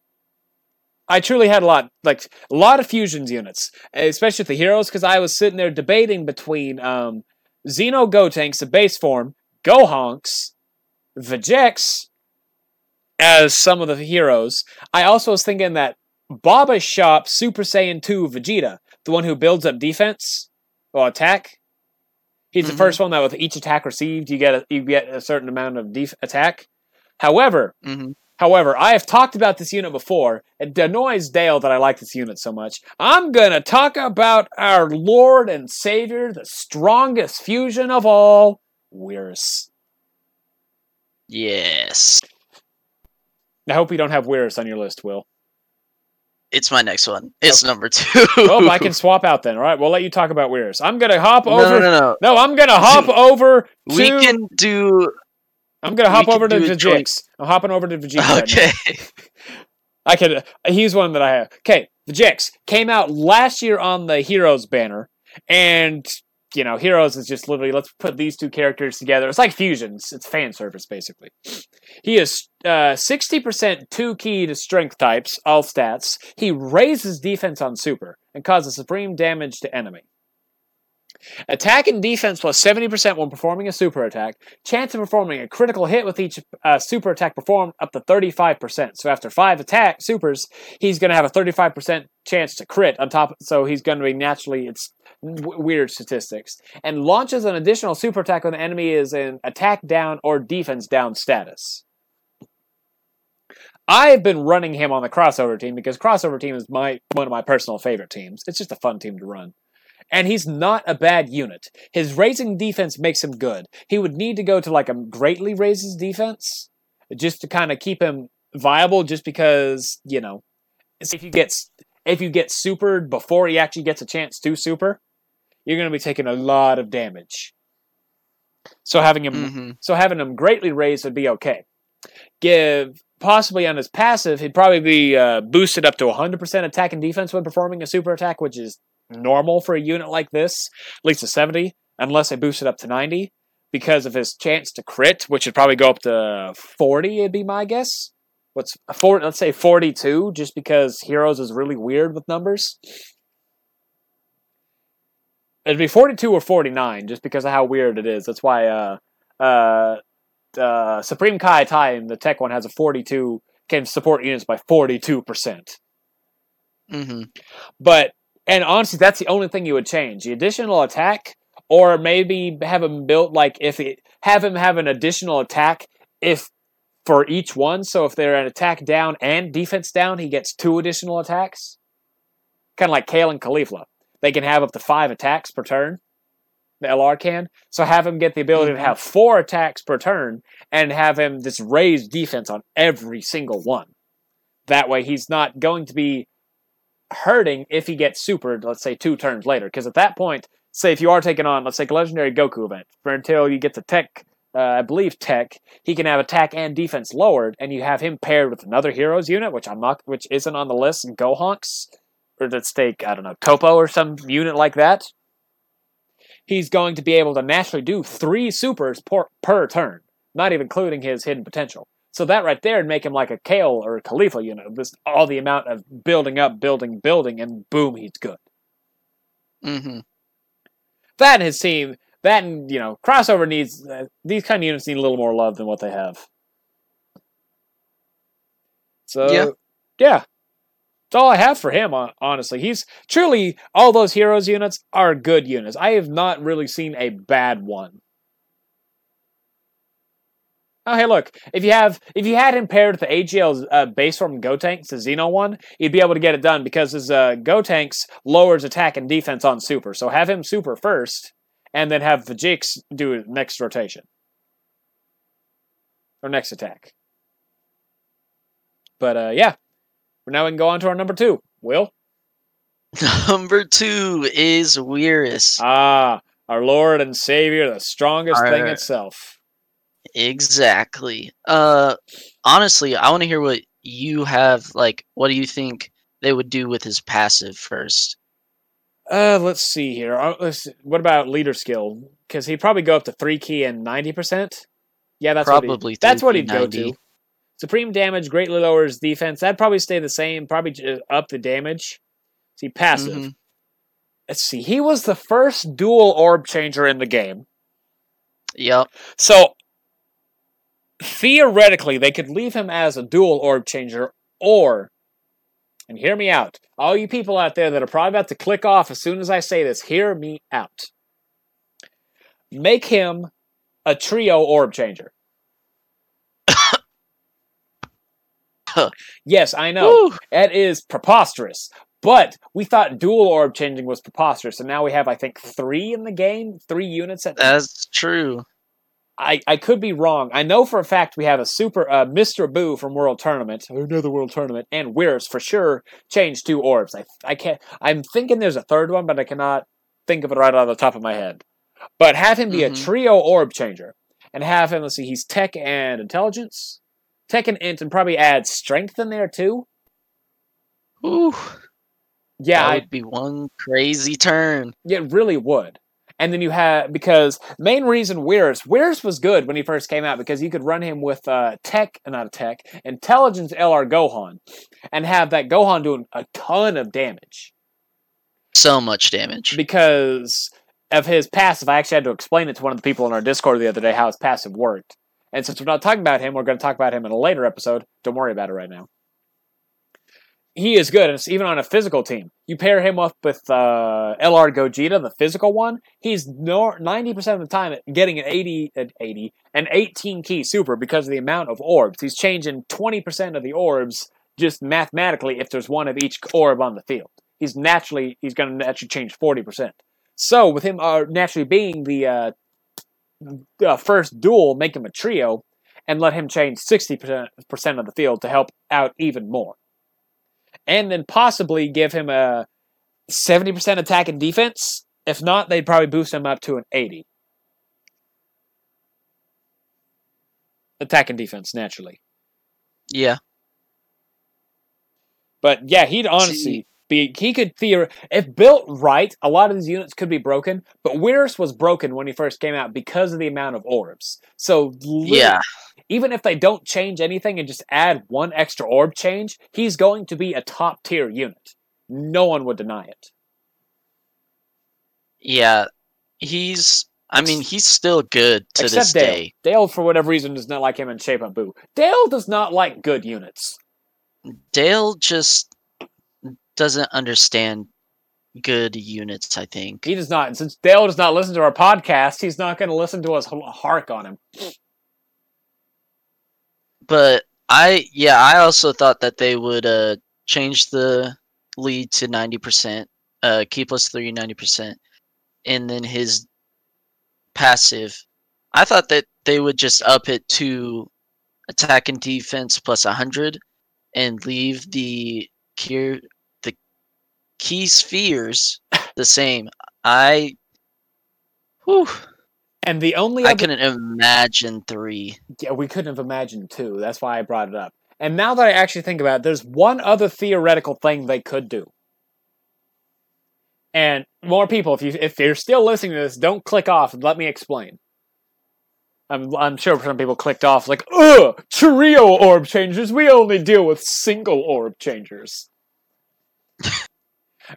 I truly had a lot, like a lot of fusions units, especially with the heroes, because I was sitting there debating between um, Xeno Gotenks, the base form, Gohanks, Vegeks, as some of the heroes. I also was thinking that Baba Shop Super Saiyan 2 Vegeta, the one who builds up defense or attack. He's mm-hmm. the first one that with each attack received, you get a, you get a certain amount of def- attack. However, mm-hmm. However, I have talked about this unit before. It annoys Dale that I like this unit so much. I'm gonna talk about our Lord and Savior, the strongest fusion of all, Whirus. Yes. I hope you don't have Whirus on your list, Will. It's my next one. It's okay. number two. well, I can swap out then. All right, we'll let you talk about Whirus. I'm gonna hop over. No, no, no. No, I'm gonna hop over. To... We can do I'm gonna hop over to Vegeks. I'm hopping over to Vegeta. Okay. Right I could. He's one that I have. Okay, Vegeks came out last year on the Heroes banner, and you know, Heroes is just literally let's put these two characters together. It's like fusions. It's fan service basically. He is uh, sixty percent two key to strength types, all stats. He raises defense on super and causes supreme damage to enemy. Attack and defense plus 70% when performing a super attack. Chance of performing a critical hit with each uh, super attack performed up to 35%. So after five attack supers, he's going to have a 35% chance to crit on top. So he's going to be naturally, it's w- weird statistics. And launches an additional super attack when the enemy is in attack down or defense down status. I've been running him on the crossover team because crossover team is my one of my personal favorite teams. It's just a fun team to run. And he's not a bad unit. His raising defense makes him good. He would need to go to like a greatly raises defense just to kind of keep him viable just because, you know, if you get if you get supered before he actually gets a chance to super, you're going to be taking a lot of damage. So having him Mhm. so having him greatly raised would be okay. Give possibly on his passive, he'd probably be uh, boosted up to 100% attack and defense when performing a super attack, which is normal for a unit like this, at least a 70, unless they boost it up to 90 because of his chance to crit, which would probably go up to 40, it'd be my guess. What's a four, let's say 42, just because Heroes is really weird with numbers. It'd be 42 or 49, just because of how weird it is. That's why uh, uh, uh, Supreme Kai Time, the tech one, has a 42, can support units by 42%. hmm But and honestly, that's the only thing you would change: the additional attack, or maybe have him built like if it have him have an additional attack if for each one. So if they're an attack down and defense down, he gets two additional attacks. Kind of like Kale and Caulifla. They can have up to five attacks per turn. The LR can. So have him get the ability Mhm. to have four attacks per turn and have him just raise defense on every single one. That way he's not going to be hurting if he gets supered, let's say two turns later. Because at that point, say if you are taking on, let's say, a legendary Goku event, for until you get to tech, uh, I believe tech, he can have attack and defense lowered, and you have him paired with another hero's unit, which I'm not, which isn't on the list, Gohanks, or let's take I don't know Toppo or some unit like that. He's going to be able to naturally do three supers per, per turn, not even including his hidden potential. So that right there would make him like a Kale or a Caulifla unit. Just all the amount of building up, building, building, and boom, he's good. hmm That and his team, that and you know, crossover needs uh, these kind of units need a little more love than what they have. So Yeah. yeah, that's all I have for him. Honestly, he's truly all those heroes units are good units. I have not really seen a bad one. Oh hey, look! If you have if you had him paired with the AGL's uh, base form Gotenks, the Xeno one, you'd be able to get it done because his uh, Gotenks lowers attack and defense on super. So have him super first, and then have the Jix do next rotation or next attack. But uh, yeah, now we can go on to our number two. Will Number two is Weirus. ah, our Lord and Savior, the strongest thing itself. Exactly. Uh, honestly, I want to hear what you have. Like, what do you think they would do with his passive first? Uh, let's see here. Uh, let's. What about leader skill? Because he'd probably go up to three key and ninety percent. Yeah, that's what Probably he, that's what he'd go to. Supreme damage greatly lowers defense. That'd probably stay the same. Probably up the damage. See, passive. Mhm. Let's see. He was the first dual orb changer in the game. Yep. So theoretically, they could leave him as a dual orb changer, or, and hear me out, all you people out there that are probably about to click off as soon as I say this, hear me out. Make him a trio orb changer. yes, I know. Woo! That is preposterous. But we thought dual orb changing was preposterous, and now we have, I think, three in the game, three units at That's true. I, I could be wrong. I know for a fact we have a super uh, Mr. Buu from World Tournament, another World Tournament, and Weirs for sure changed two orbs. I I can't. I'm thinking there's a third one, but I cannot think of it right off the top of my head. But have him be a Mhm. trio orb changer, and have him. Let's see, he's tech and intelligence, tech and int, and probably add strength in there too. Ooh, Yeah, that I, would be one crazy turn. It really would. And then you have because main reason Weirs Weirs was good when he first came out because you could run him with uh, tech, not a tech, intelligence LR Gohan, and have that Gohan doing a ton of damage So much damage. because of his passive. I actually had to explain it to one of the people in our Discord the other day how his passive worked. And since we're not talking about him, we're going to talk about him in a later episode. Don't worry about it right now. He is good, and even on a physical team. You pair him up with uh, LR Gogeta, the physical one. He's ninety percent of the time getting an 80, an 80, an eighteen key super because of the amount of orbs. He's changing twenty percent of the orbs just mathematically if there's one of each orb on the field. He's naturally he's going to naturally change forty percent. So with him uh, naturally being the uh, uh, first duel, make him a trio, and let him change sixty percent of the field to help out even more and then possibly give him a 70% attack and defense. If not, they'd probably boost him up to an 80. Attack and defense, naturally. Yeah. But yeah, he'd honestly See, be. He could theor if built right, a lot of these units could be broken. But Weirus was broken when he first came out because of the amount of orbs. So yeah, even if they don't change anything and just add one extra orb change, he's going to be a top tier unit. No one would deny it. Yeah, he's. I mean, he's still good to Except this Dale. day. Dale, for whatever reason, does not like him in Shape Up Buu. Dale does not like good units. Dale just doesn't understand good units, I think. He does not. And since Dale does not listen to our podcast, he's not going to listen to us hark on him. But I yeah, I also thought that they would uh change the lead to 90%, uh key plus 3 90%. And then his passive I thought that they would just up it to attack and defense plus 100 and leave the the key spheres the same. I whew, and the only I couldn't imagine three. Yeah, we couldn't have imagined two. That's why I brought it up. And now that I actually think about it, there's one other theoretical thing they could do. And more people, if you if you're still listening to this, don't click off and let me explain. I'm I'm sure some people clicked off like, ugh, trio orb changers. We only deal with single orb changers.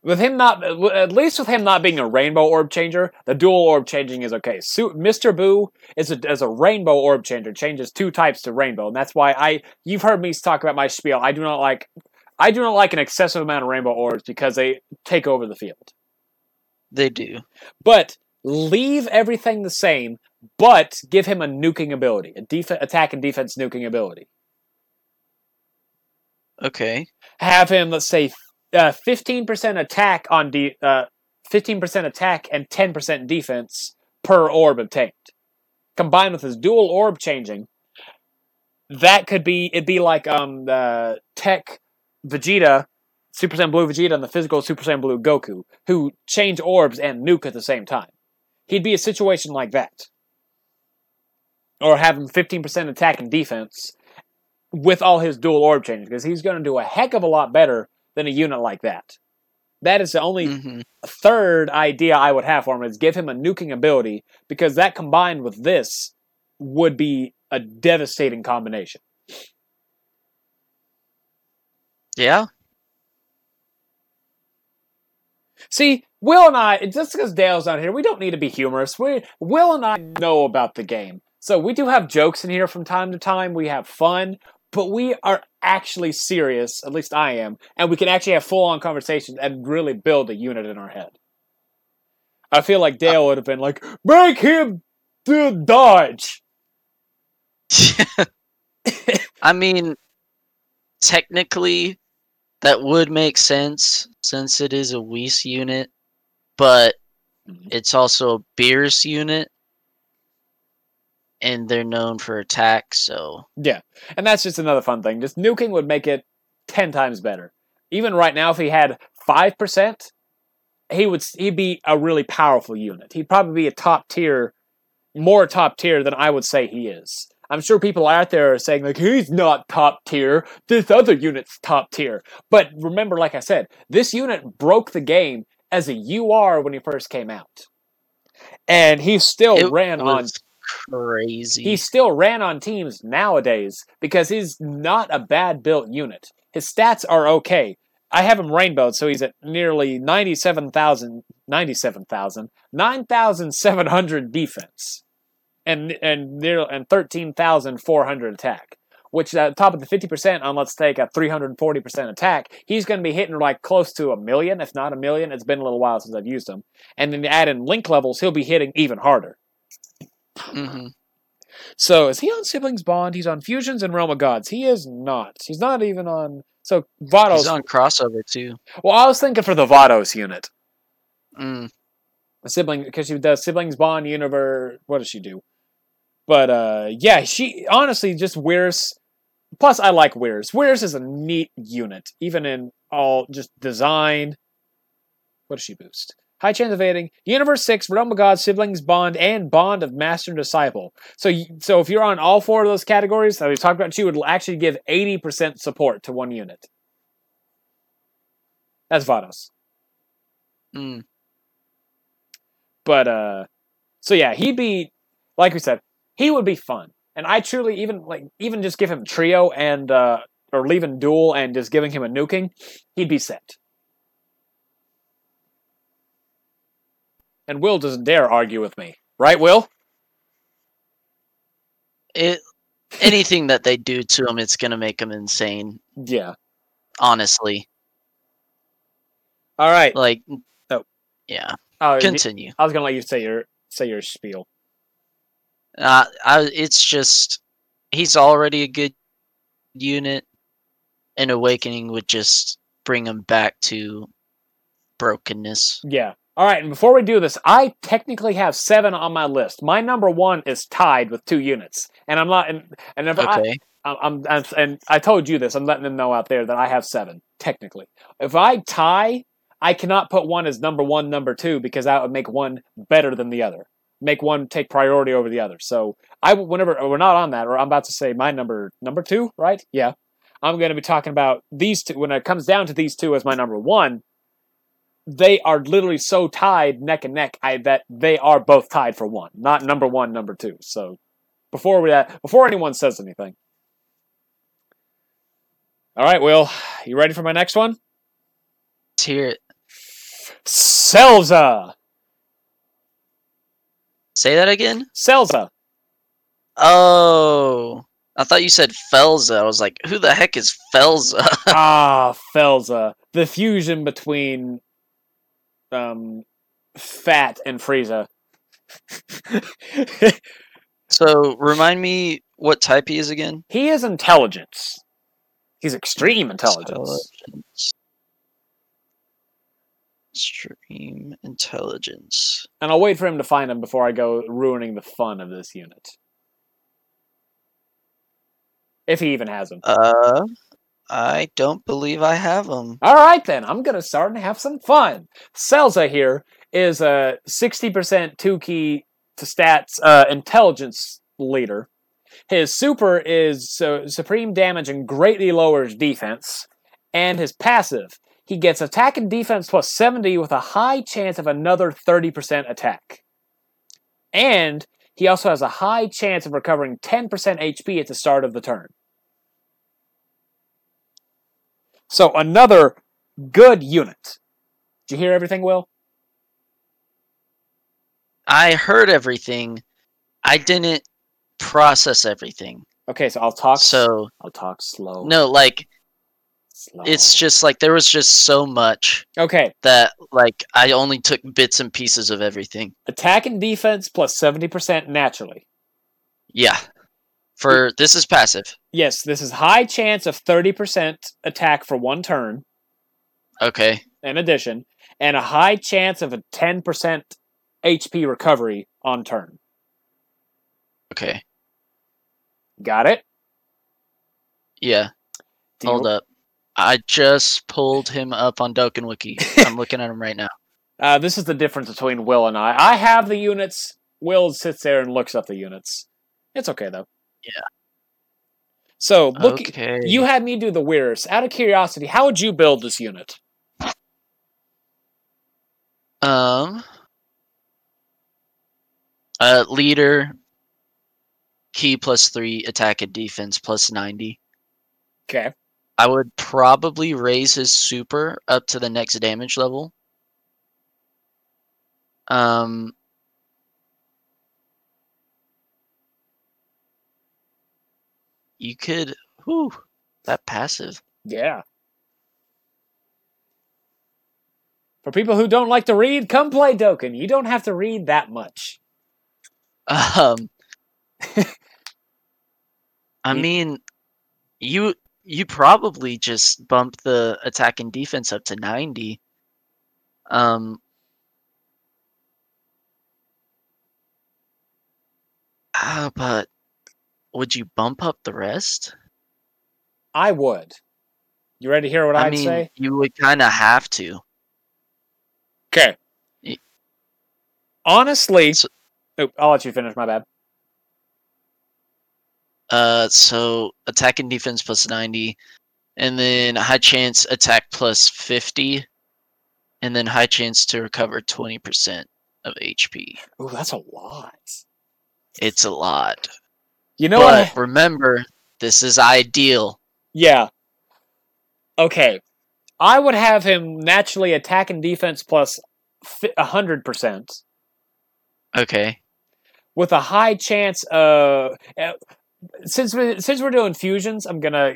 with him not at least with him not being a rainbow orb changer, the dual orb changing is okay. Mr. Buu is a, as a rainbow orb changer, changes two types to rainbow, and that's why I you've heard me talk about my spiel. I do not like I do not like an excessive amount of rainbow orbs because they take over the field. They do. But leave everything the same, but give him a nuking ability, a def- attack and defense nuking ability. Okay. Have him, let's say, fifteen percent attack on de- uh, fifteen percent attack and ten percent defense per orb obtained. Combined with his dual orb changing, that could be it'd be like um the Tech Vegeta, Super Saiyan Blue Vegeta, and the physical Super Saiyan Blue Goku, who change orbs and nuke at the same time. He'd be a situation like that. Or have him 15% attack and defense with all his dual orb changes, because he's going to do a heck of a lot better than a unit like that. That is the only mm-hmm. third idea I would have for him is give him a nuking ability because that combined with this would be a devastating combination. Yeah. See, Will and I, just because Dale's not here, we don't need to be humorous. We Will and I know about the game. So we do have jokes in here from time to time. We have fun, but we are actually serious, at least I am, and we can actually have full on conversations and really build a unit in our head. I feel like Dale would have been like, make him do dodge. I mean, technically, that would make sense since it is a Whis unit, but mm-hmm. it's also a Beerus unit, and they're known for attack, so yeah, and that's just another fun thing. Just nuking would make it ten times better. Even right now, if he had five percent, he would he'd be a really powerful unit. He'd probably be a top tier, more top tier than I would say he is. I'm sure people out there are saying like he's not top tier. This other unit's top tier. But remember, like I said, this unit broke the game as a UR when he first came out, and he still it ran on crazy. He still ran on teams nowadays because he's not a bad built unit. His stats are okay. I have him rainbowed, so he's at nearly 97,000, 97,000, 9,700 defense and and near and 13,400 attack. which at the top of the 50% on let's take a 340% attack, he's going to be hitting like close to a million, if not a million. It's been a little while since I've used him. And then add in link levels, he'll be hitting even harder. Hmm So is he on Siblings Bond? He's on Fusions and Realm of Gods. He is not. He's not even on. So Vados. He's on crossover too. well, I was thinking for the Vados unit. Mm. a sibling because she does siblings bond universe what does she do but uh yeah she honestly just wears plus i like wears wears is a neat unit even in all just design what does she boost high chance of evading universe 6 realm of god siblings bond and bond of master and disciple. So so if you're on all four of those categories that we talked about you would actually give 80% support to one unit. That's vados. Mm. but uh so yeah he'd be like we said he would be fun. And i truly even like even just give him trio and uh or leaving duel and just giving him a nuking he'd be set and will doesn't dare argue with me right will It anything that they do to him, it's gonna make him insane. yeah Honestly, all right like, Oh. yeah. uh, Continue. i was gonna let you say your say your spiel Uh, I, it's just he's already a good unit, and awakening would just bring him back to brokenness. yeah all right and before we do this i technically have seven on my list my number one is tied with two units and i'm not and, and if I, Okay. I'm, I'm, I'm, and I told you this. I'm letting them know out there that I have seven technically. If I tie, I cannot put one as number one, number two, because that would make one better than the other, make one take priority over the other. So I, whenever we're not on that, or I'm about to say my number, number two, right? Yeah, I'm going to be talking about these two. When it comes down to these two as my number one, they are literally so tied neck and neck I, that they are both tied for one, not number one, number two. So before we, before anyone says anything. All right, Will, you ready for my next one? Let's hear it. Selza. Say that again. Selza. Oh, I thought you said Felza. I was like, who the heck is Felza? ah, Felza. The fusion between um Fat and Frieza. so remind me what type he is again. he is intelligence. He's extreme intelligence. Intelligence. Extreme intelligence. And I'll wait for him to find him before I go ruining the fun of this unit. If he even has him. Uh, I don't believe I have them. All right, then. I'm going to start and have some fun. Selza here is a 60% two key to stats uh, intelligence leader. His super is uh, supreme damage and greatly lowers defense. And his passive, he gets attack and defense plus 70 with a high chance of another 30% attack. And he also has a high chance of recovering 10% HP at the start of the turn. So another good unit. Did you hear everything, Will? I heard everything. I didn't process everything. Okay, so I'll talk. So I'll talk slow. no, like slow. it's just like there was just so much okay. that like I only took bits and pieces of everything. Attack and defense plus seventy percent naturally. Yeah. For this is passive. Yes, this is high chance of thirty percent attack for one turn. Okay. In addition, and a high chance of a ten percent HP recovery on turn. Okay. Got it? Yeah. Do you- Hold up. I just pulled him up on Dokkan Wiki. I'm looking at him right now. Uh, this is the difference between Will and I. I have the units. Will sits there and looks up the units. It's okay though. Yeah. So look, okay. you had me do the weirs. Out of curiosity, how would you build this unit? Um. Uh, leader. Key plus three, attack and defense plus ninety. Okay. I would probably raise his super up to the next damage level. Um. You could Whew, that passive. Yeah. For people who don't like to read, come play Dokkan. You don't have to read that much. Um, I mean, you you probably just bump the attack and defense up to ninety. Um, ah, but would you bump up the rest? I would. You ready to hear what I I'd mean, say? you would kind of have to. Okay. Honestly, So- oh, I'll let you finish. My bad. Uh, so attack and defense plus 90, and then high chance attack plus 50, and then high chance to recover 20% of HP. Ooh, that's a lot. It's a lot. You know but what? remember, this is ideal. Yeah. Okay. I would have him naturally attack and defense plus fi- 100%. Okay. with a high chance of uh, since we, since we're doing fusions, I'm gonna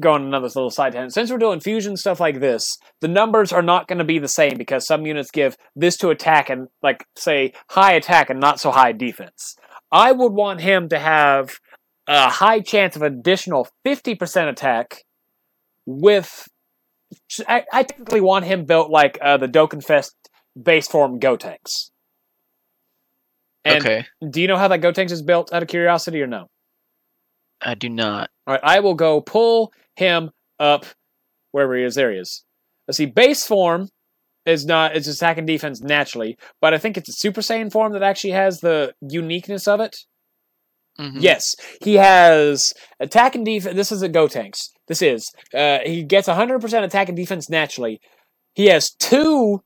go on another little side tangent. Since we're doing fusion stuff like this, the numbers are not going to be the same because some units give this to attack and like say high attack and not so high defense. I would want him to have a high chance of additional 50% attack with I, I technically want him built like uh, the Dokkanfest base form Gotenks. And okay. do you know how that Gotenks is built out of curiosity or no? I do not. All right, I will go pull him up wherever he is. There he is. Let's see. Base form is not it's attack and defense naturally, but I think it's a Super Saiyan form that actually has the uniqueness of it. Mhm. Yes, he has attack and defense. This is a Gotenks. This is. Uh, he gets 100% attack and defense naturally. He has two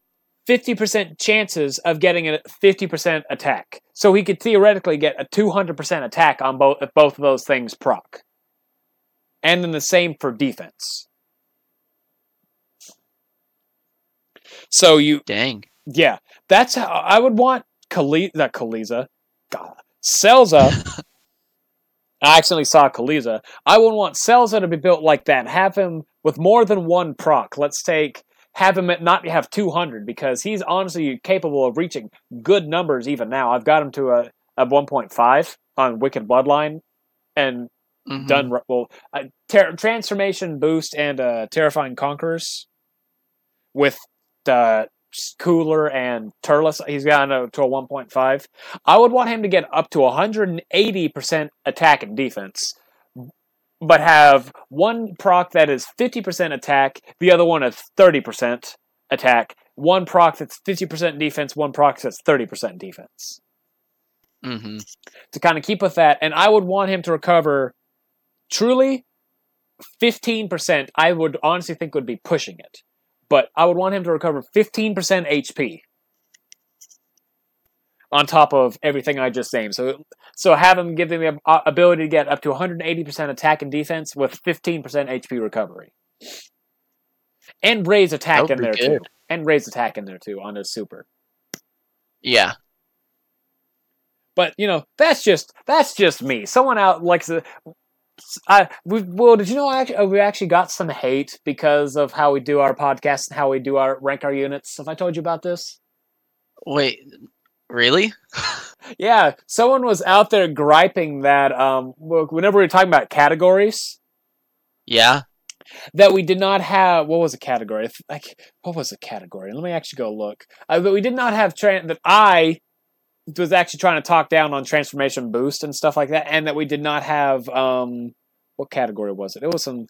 50% chances of getting a 50% attack. So he could theoretically get a 200% attack on both if both of those things proc. And then the same for defense. So you Dang. yeah, that's how I would want Kali not Kaliza. God. Celza. I accidentally saw Kaliza. I would want Celza to be built like that. Have him with more than one proc. Let's take have him at not have 200 because he's honestly capable of reaching good numbers even now. I've got him to a, a 1.5 on Wicked Bloodline and Mhm. done well. Uh, ter- transformation boost and uh, terrifying conquerors with uh, cooler and turles. He's gotten to a 1.5. I would want him to get up to 180% attack and defense, but have one proc that is 50% attack, the other one is 30% attack. One proc that's 50% defense, one proc that's 30% defense Mhm. to kind of keep with that. And I would want him to recover truly 15%. I would honestly think would be pushing it. But I would want him to recover 15% HP on top of everything I just named. So so have him give him the ability to get up to 180% attack and defense with 15% HP recovery. And raise attack in there be too. And raise attack in there too on his super. Yeah. But you know, that's just that's just me. Someone out likes to. I we well, did you know I actually, we actually got some hate because of how we do our podcast and how we do our rank our units. Have I told you about this? Wait. Really? Yeah, someone was out there griping that um whenever we were talking about categories Yeah. that we did not have what was a category like what was a category let me actually go look uh, but we did not have tran that i was actually trying to talk down on transformation boost and stuff like that and that we did not have um what category was it? It was some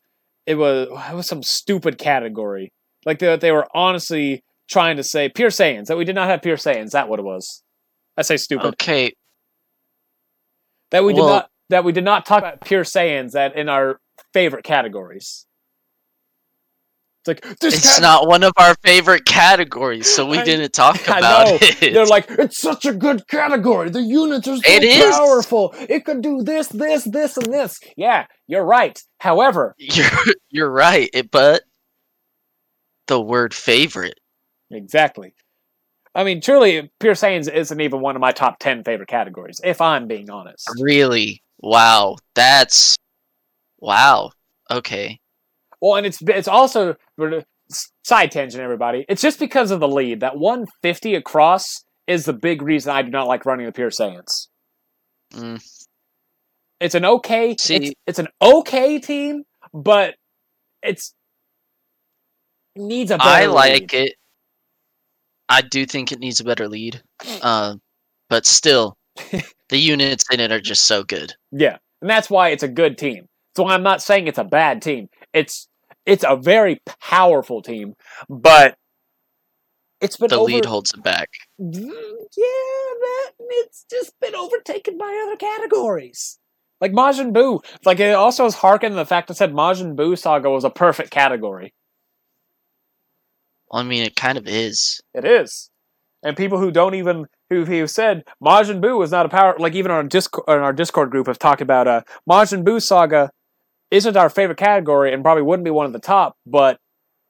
it was it was some stupid category. Like they, they were honestly trying to say pure saiyans that we did not have pure saiyans that what it was. I say stupid. Okay. that we did Well- not that we did not talk about pure saiyans that in our favorite categories it's like this It's cat- not one of our favorite categories, so we I- didn't talk about it. They're like, it's such a good category. The units are so It is. powerful. It could do this, this, this, and this. Yeah, you're right. However, You're you're right, but the word favorite. exactly. I mean, truly, Pure Saiyans isn't even one of my top 10 favorite categories, if I'm being honest. Really? Wow. That's wow. Okay. Well, and it's it's also side tangent, everybody. It's just because of the lead that 150 across is the big reason I do not like running the Pure Saiyans. Mm. It's an okay. See- it's, it's an okay team, but it's needs a better. I lead. like it. I do think it needs a better lead. Uh, but still, the units in it are just so good. Yeah, and that's why it's a good team. So I'm not saying it's a bad team. It's it's a very powerful team, but it's been The over- lead holds it back. Mm, Yeah, that it's just been overtaken by other categories. Like Majin Buu. Like it also is harkened to the fact that said Majin Buu Saga was a perfect category. Well, I mean, it kind of is. It is. And people who don't even who who said Majin Buu is not a power like even on our Discord on our Discord group have talked about uh Majin Buu Saga isn't our favorite category and probably wouldn't be one of the top, but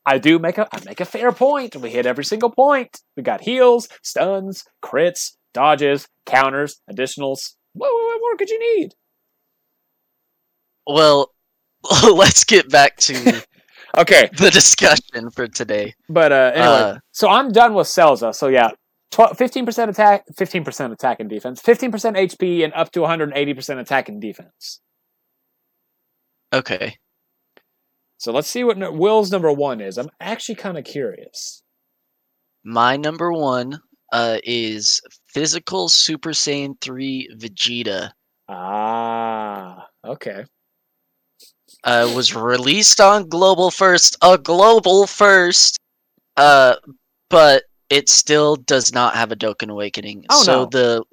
I do make a I make a fair point. We hit every single point. We got heals, stuns, crits, dodges, counters, additionals. What, what, more could you need? Well, let's get back to Okay, the discussion for today. but uh anyway, Uh, so I'm done with Celza. So yeah, 12, 15% attack, 15% attack and defense, 15% HP, and up to 180% attack and defense. Okay. So let's see what Will's number one is. I'm actually kind of curious. My number one uh, is Physical Super Saiyan 3 Vegeta. Ah, okay. Uh, was released on Global First, a Global First, uh, but it still does not have a Dokkan Awakening. Oh, so no. the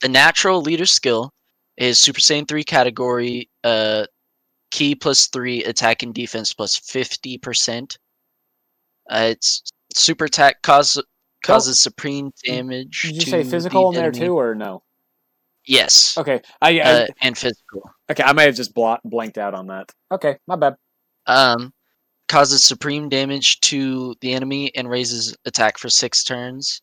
the natural leader skill is Super Saiyan 3 category, uh, key plus 3, attack and defense plus 50%. Uh, it's super attack cause, causes supreme damage. Did you say the physical in there enemy. too, or no? Yes. Okay, I, I Uh, and physical. okay, I may have just blot, blanked out on that. Okay, my bad. Um, causes supreme damage to the enemy and raises attack for six turns.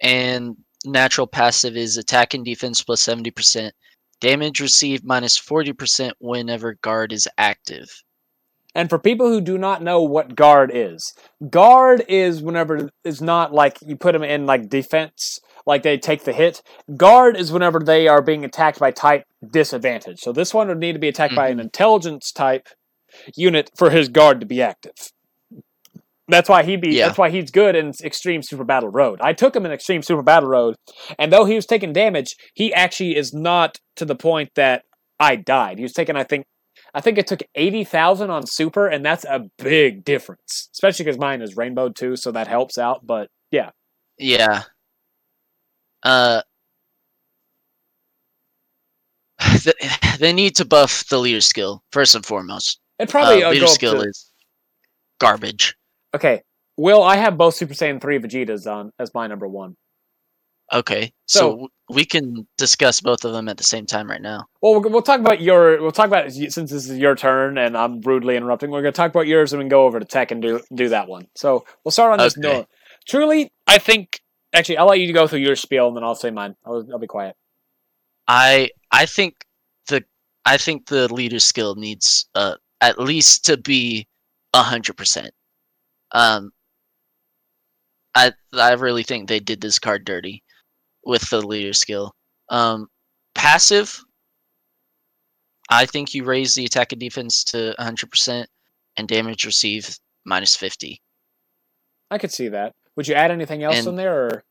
And natural passive is attack and defense plus 70%. Damage received minus 40% whenever guard is active. And for people who do not know what guard is, guard is whenever it's not like you put them in like defense, like they take the hit. Guard is whenever they are being attacked by type disadvantage. So this one would need to be attacked by an mm-hmm. intelligence type unit for his guard to be active. That's why he'd be. Yeah. That's why he's good in Extreme Super Battle Road. I took him in Extreme Super Battle Road, and though he was taking damage, he actually is not to the point that I died. He was taking, I think, I think it took eighty thousand on Super, and that's a big difference, especially because mine is Rainbow too, so that helps out. But yeah, Yeah. Uh, they need to buff the leader skill first and foremost. it probably uh, leader skill to- is garbage. Okay. Will I have both Super Saiyan three Vegetas on as my number one? Okay, So- so, we can discuss both of them at the same time right now. Well, we'll, we'll talk about your. We'll talk about since this is your turn, and I'm rudely interrupting. We're going to talk about yours, and we can go over to tech and do do that one. So we'll start on this. Okay. No, truly, I think. Actually, I'll let you go through your spiel, and then I'll say mine. I'll, I'll be quiet. I I think the I think the leader skill needs uh at least to be a hundred percent. Um, I I really think they did this card dirty with the leader skill. Um, passive. I think you raise the attack and defense to hundred percent, and damage received minus fifty. I could see that. Would you add anything else And- in there, or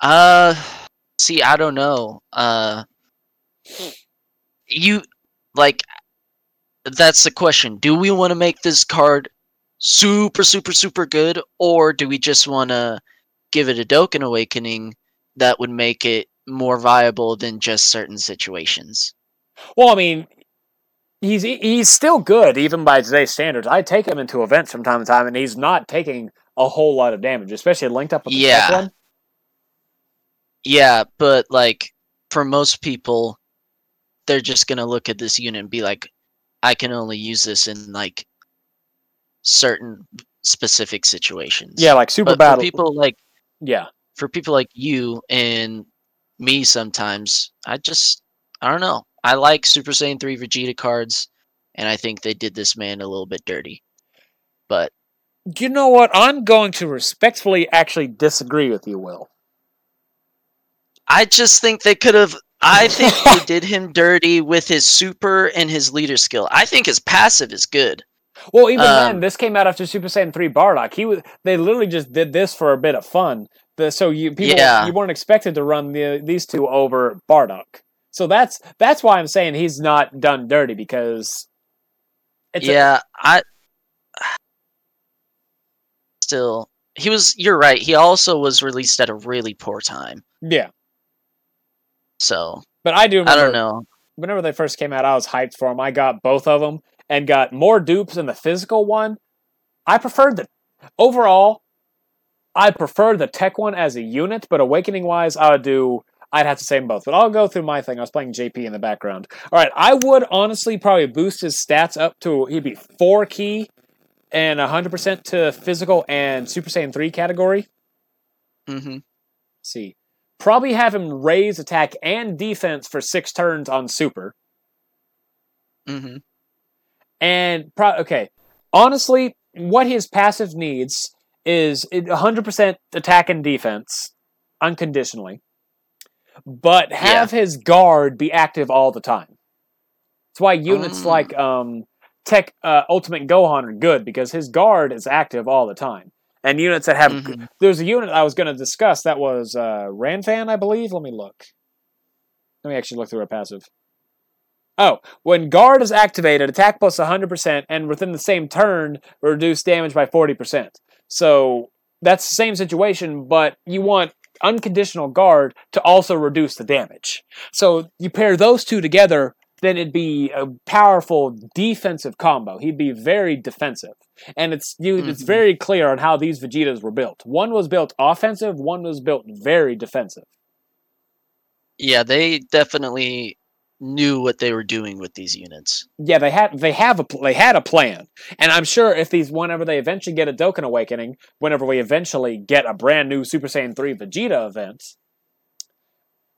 Uh, see, I don't know. Uh, you like that's the question. Do we want to make this card super, super, super good, or do we just want to give it a Dokkan Awakening that would make it more viable than just certain situations? well, I mean, he's he's still good even by today's standards. I take him into events from time to time, and he's not taking a whole lot of damage, especially linked up with the Yeah. one. Yeah, but like for most people, they're just gonna look at this unit and be like, I can only use this in like certain specific situations. Yeah, like super but battle. for people like yeah, for people like you and me sometimes, I just I don't know. I like Super Saiyan 3 Vegeta cards and I think they did this man a little bit dirty. But You know what? I'm going to respectfully actually disagree with you, Will. I just think they could have. I think they did him dirty with his super and his leader skill. I think his passive is good. Well, even then, Um, this came out after Super Saiyan 3 Bardock. He was they literally just did this for a bit of fun. The, so you people Yeah. you weren't expected to run the, these two over Bardock. So that's that's why I'm saying he's not done dirty because it's yeah, I still he was. You're right. He also was released at a really poor time. yeah. So But I do I don't know. whenever they first came out, I was hyped for them. I got both of them and got more dupes in the physical one. I preferred the overall. I prefer the tech one as a unit, but awakening wise, I would do. I'd have to say them both, but I'll go through my thing. I was playing JP in the background. All right, I would honestly probably boost his stats up to he'd be four key and hundred percent to physical and Super Saiyan three category. Mm hmm see, probably have him raise attack and defense for six turns on Super. Mm hmm And pro- okay, honestly, what his passive needs is 100% attack and defense unconditionally, but have his guard be active all the time. That's why units Mm. like um, Tech uh, Ultimate Gohan are good because his guard is active all the time. And units that have Mhm. there's a unit I was going to discuss that was uh, Ranfan, I believe. Let me look. Let me actually look through her passive. Oh, when guard is activated, attack plus 100%, and within the same turn, reduce damage by 40%. So that's the same situation, but you want unconditional guard to also reduce the damage. So you pair those two together, then it'd be a powerful defensive combo. He'd be very defensive. And it's you it's Mhm. very clear on how these Vegetas were built. One was built offensive, one was built very defensive. Yeah, they definitely knew what they were doing with these units. Yeah, they had they have a they had a plan, and I'm sure if these whenever they eventually get a Dokkan Awakening, whenever we eventually get a brand new Super Saiyan three Vegeta event,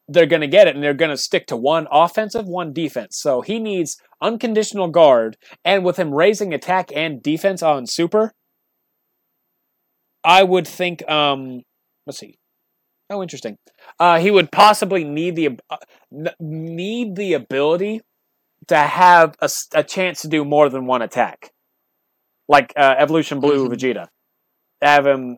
they're gonna get it, and they're gonna stick to one offensive, one defense. So he needs unconditional guard, and with him raising attack and defense on Super, I would think. Um, let's see. Oh, interesting. Uh, he would possibly need the uh, need the ability to have a chance to do more than one attack, like uh, Evolution Blue Mhm. Vegeta. Have him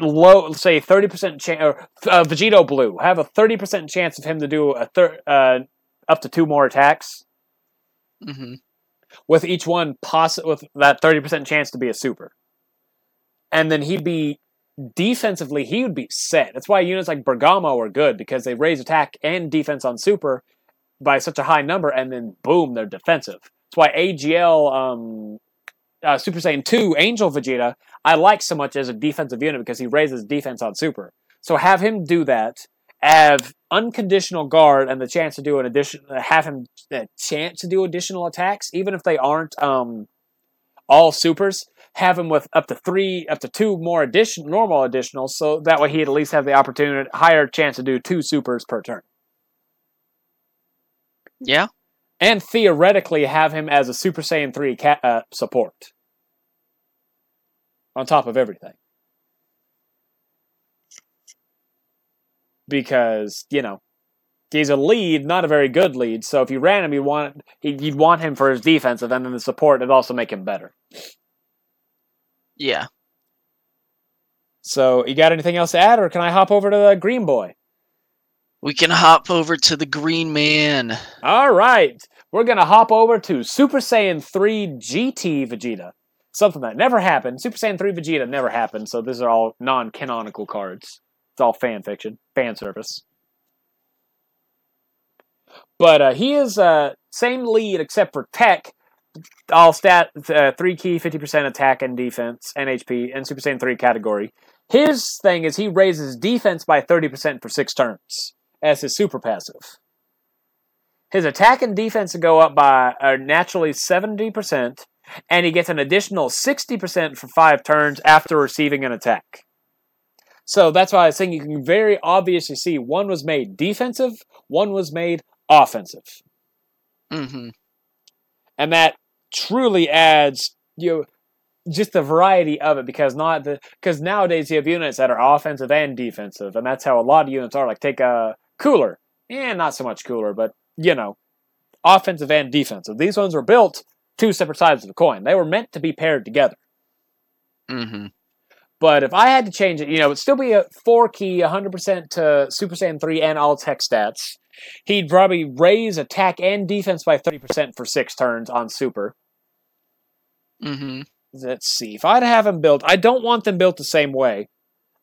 low, say thirty percent chance, or uh, Vegito Blue. Have a thirty percent chance of him to do a thir- uh, up to two more attacks, hmm with each one poss- with that thirty percent chance to be a super, and then he'd be defensively he would be set. That's why units like Bergamo are good because they raise attack and defense on super by such a high number, and then boom, they're defensive. That's why AGL um, uh, Super Saiyan Two Angel Vegeta I like so much as a defensive unit because he raises defense on super. So have him do that. Have unconditional guard and the chance to do an addition. Have him a chance to do additional attacks, even if they aren't um, all supers. Have him with up to three, up to two more addition normal additionals, so that way he'd at least have the opportunity, higher chance to do two supers per turn. Yeah. and theoretically have him as a Super Saiyan 3 ca- uh, support on top of everything. Because, you know, he's a lead, not a very good lead, so if you ran him, you'd want, he'd you'd want him for his defensive, and then the support would also make him better. Yeah. So, you got anything else to add, or can I hop over to the Green Boy? We can hop over to the Green Man. All right, we're gonna hop over to Super Saiyan 3 GT Vegeta. Something that never happened. Super Saiyan 3 Vegeta never happened, so these are all non-canonical cards. It's all fan fiction, fan service. But uh, he is uh, same lead except for tech. All stat uh, three key, fifty percent attack and defense, and HP, and Super Saiyan three category. His thing is he raises defense by thirty percent for six turns as his super passive. His attack and defense go up by uh, naturally 70%, and he gets an additional 60% for five turns after receiving an attack. So that's why I was saying you can very obviously see one was made defensive, one was made offensive. hmm and that truly adds you know, just the variety of it because not the because nowadays you have units that are offensive and defensive, and that's how a lot of units are. Like take a cooler, and not so much cooler, but you know, offensive and defensive. These ones were built two separate sides of the coin. They were meant to be paired together. Mm-hmm. But if I had to change it, you know, it'd still be a four key, 100% to Super Saiyan 3 and all tech stats. He'd probably raise attack and defense by 30% for six turns on Super. Mm-hmm. Let's see. If I'd have him built, I don't want them built the same way.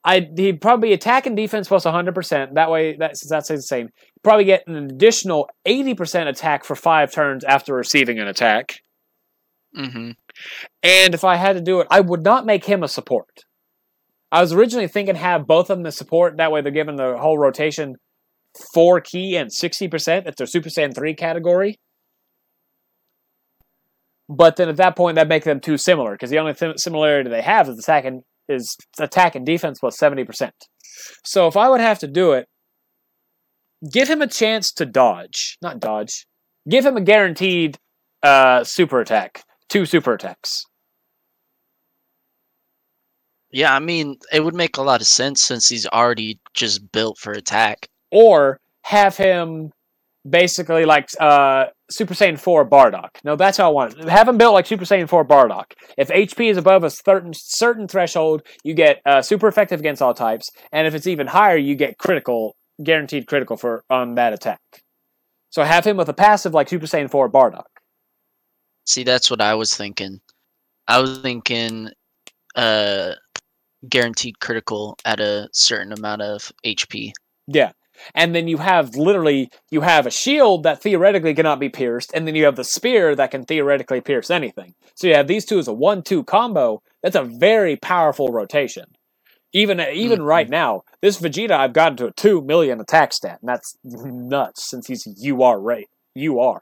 I he'd probably attack and defense plus 100%. That way, that's that's the same. He'd probably get an additional 80% attack for five turns after receiving an attack. Mm-hmm. And if I had to do it, I would not make him a support. I was originally thinking have both of them as support. That way, they're given the whole rotation four key and 60% if they're Super Saiyan 3 category. But then at that point, that make them too similar because the only th- similarity they have is attack and is attack and defense plus seventy percent. So if I would have to do it, give him a chance to dodge, not dodge. Give him a guaranteed uh, super attack, two super attacks. Yeah, I mean, it would make a lot of sense since he's already just built for attack. Or have him basically like uh, Super Saiyan 4 Bardock. No, that's how I want it. Have him built like Super Saiyan 4 Bardock. If HP is above a certain certain threshold, you get uh, super effective against all types, and if it's even higher, you get critical, guaranteed critical for on that attack. So have him with a passive like Super Saiyan 4 Bardock. See, that's what I was thinking. I was thinking uh guaranteed critical at a certain amount of HP. Yeah. And then you have literally you have a shield that theoretically cannot be pierced, and then you have the spear that can theoretically pierce anything. So you have these two as a one-two combo. That's a very powerful rotation. Even even Mhm. right now, this Vegeta I've gotten to a two million attack stat, and that's nuts since he's UR rate. UR.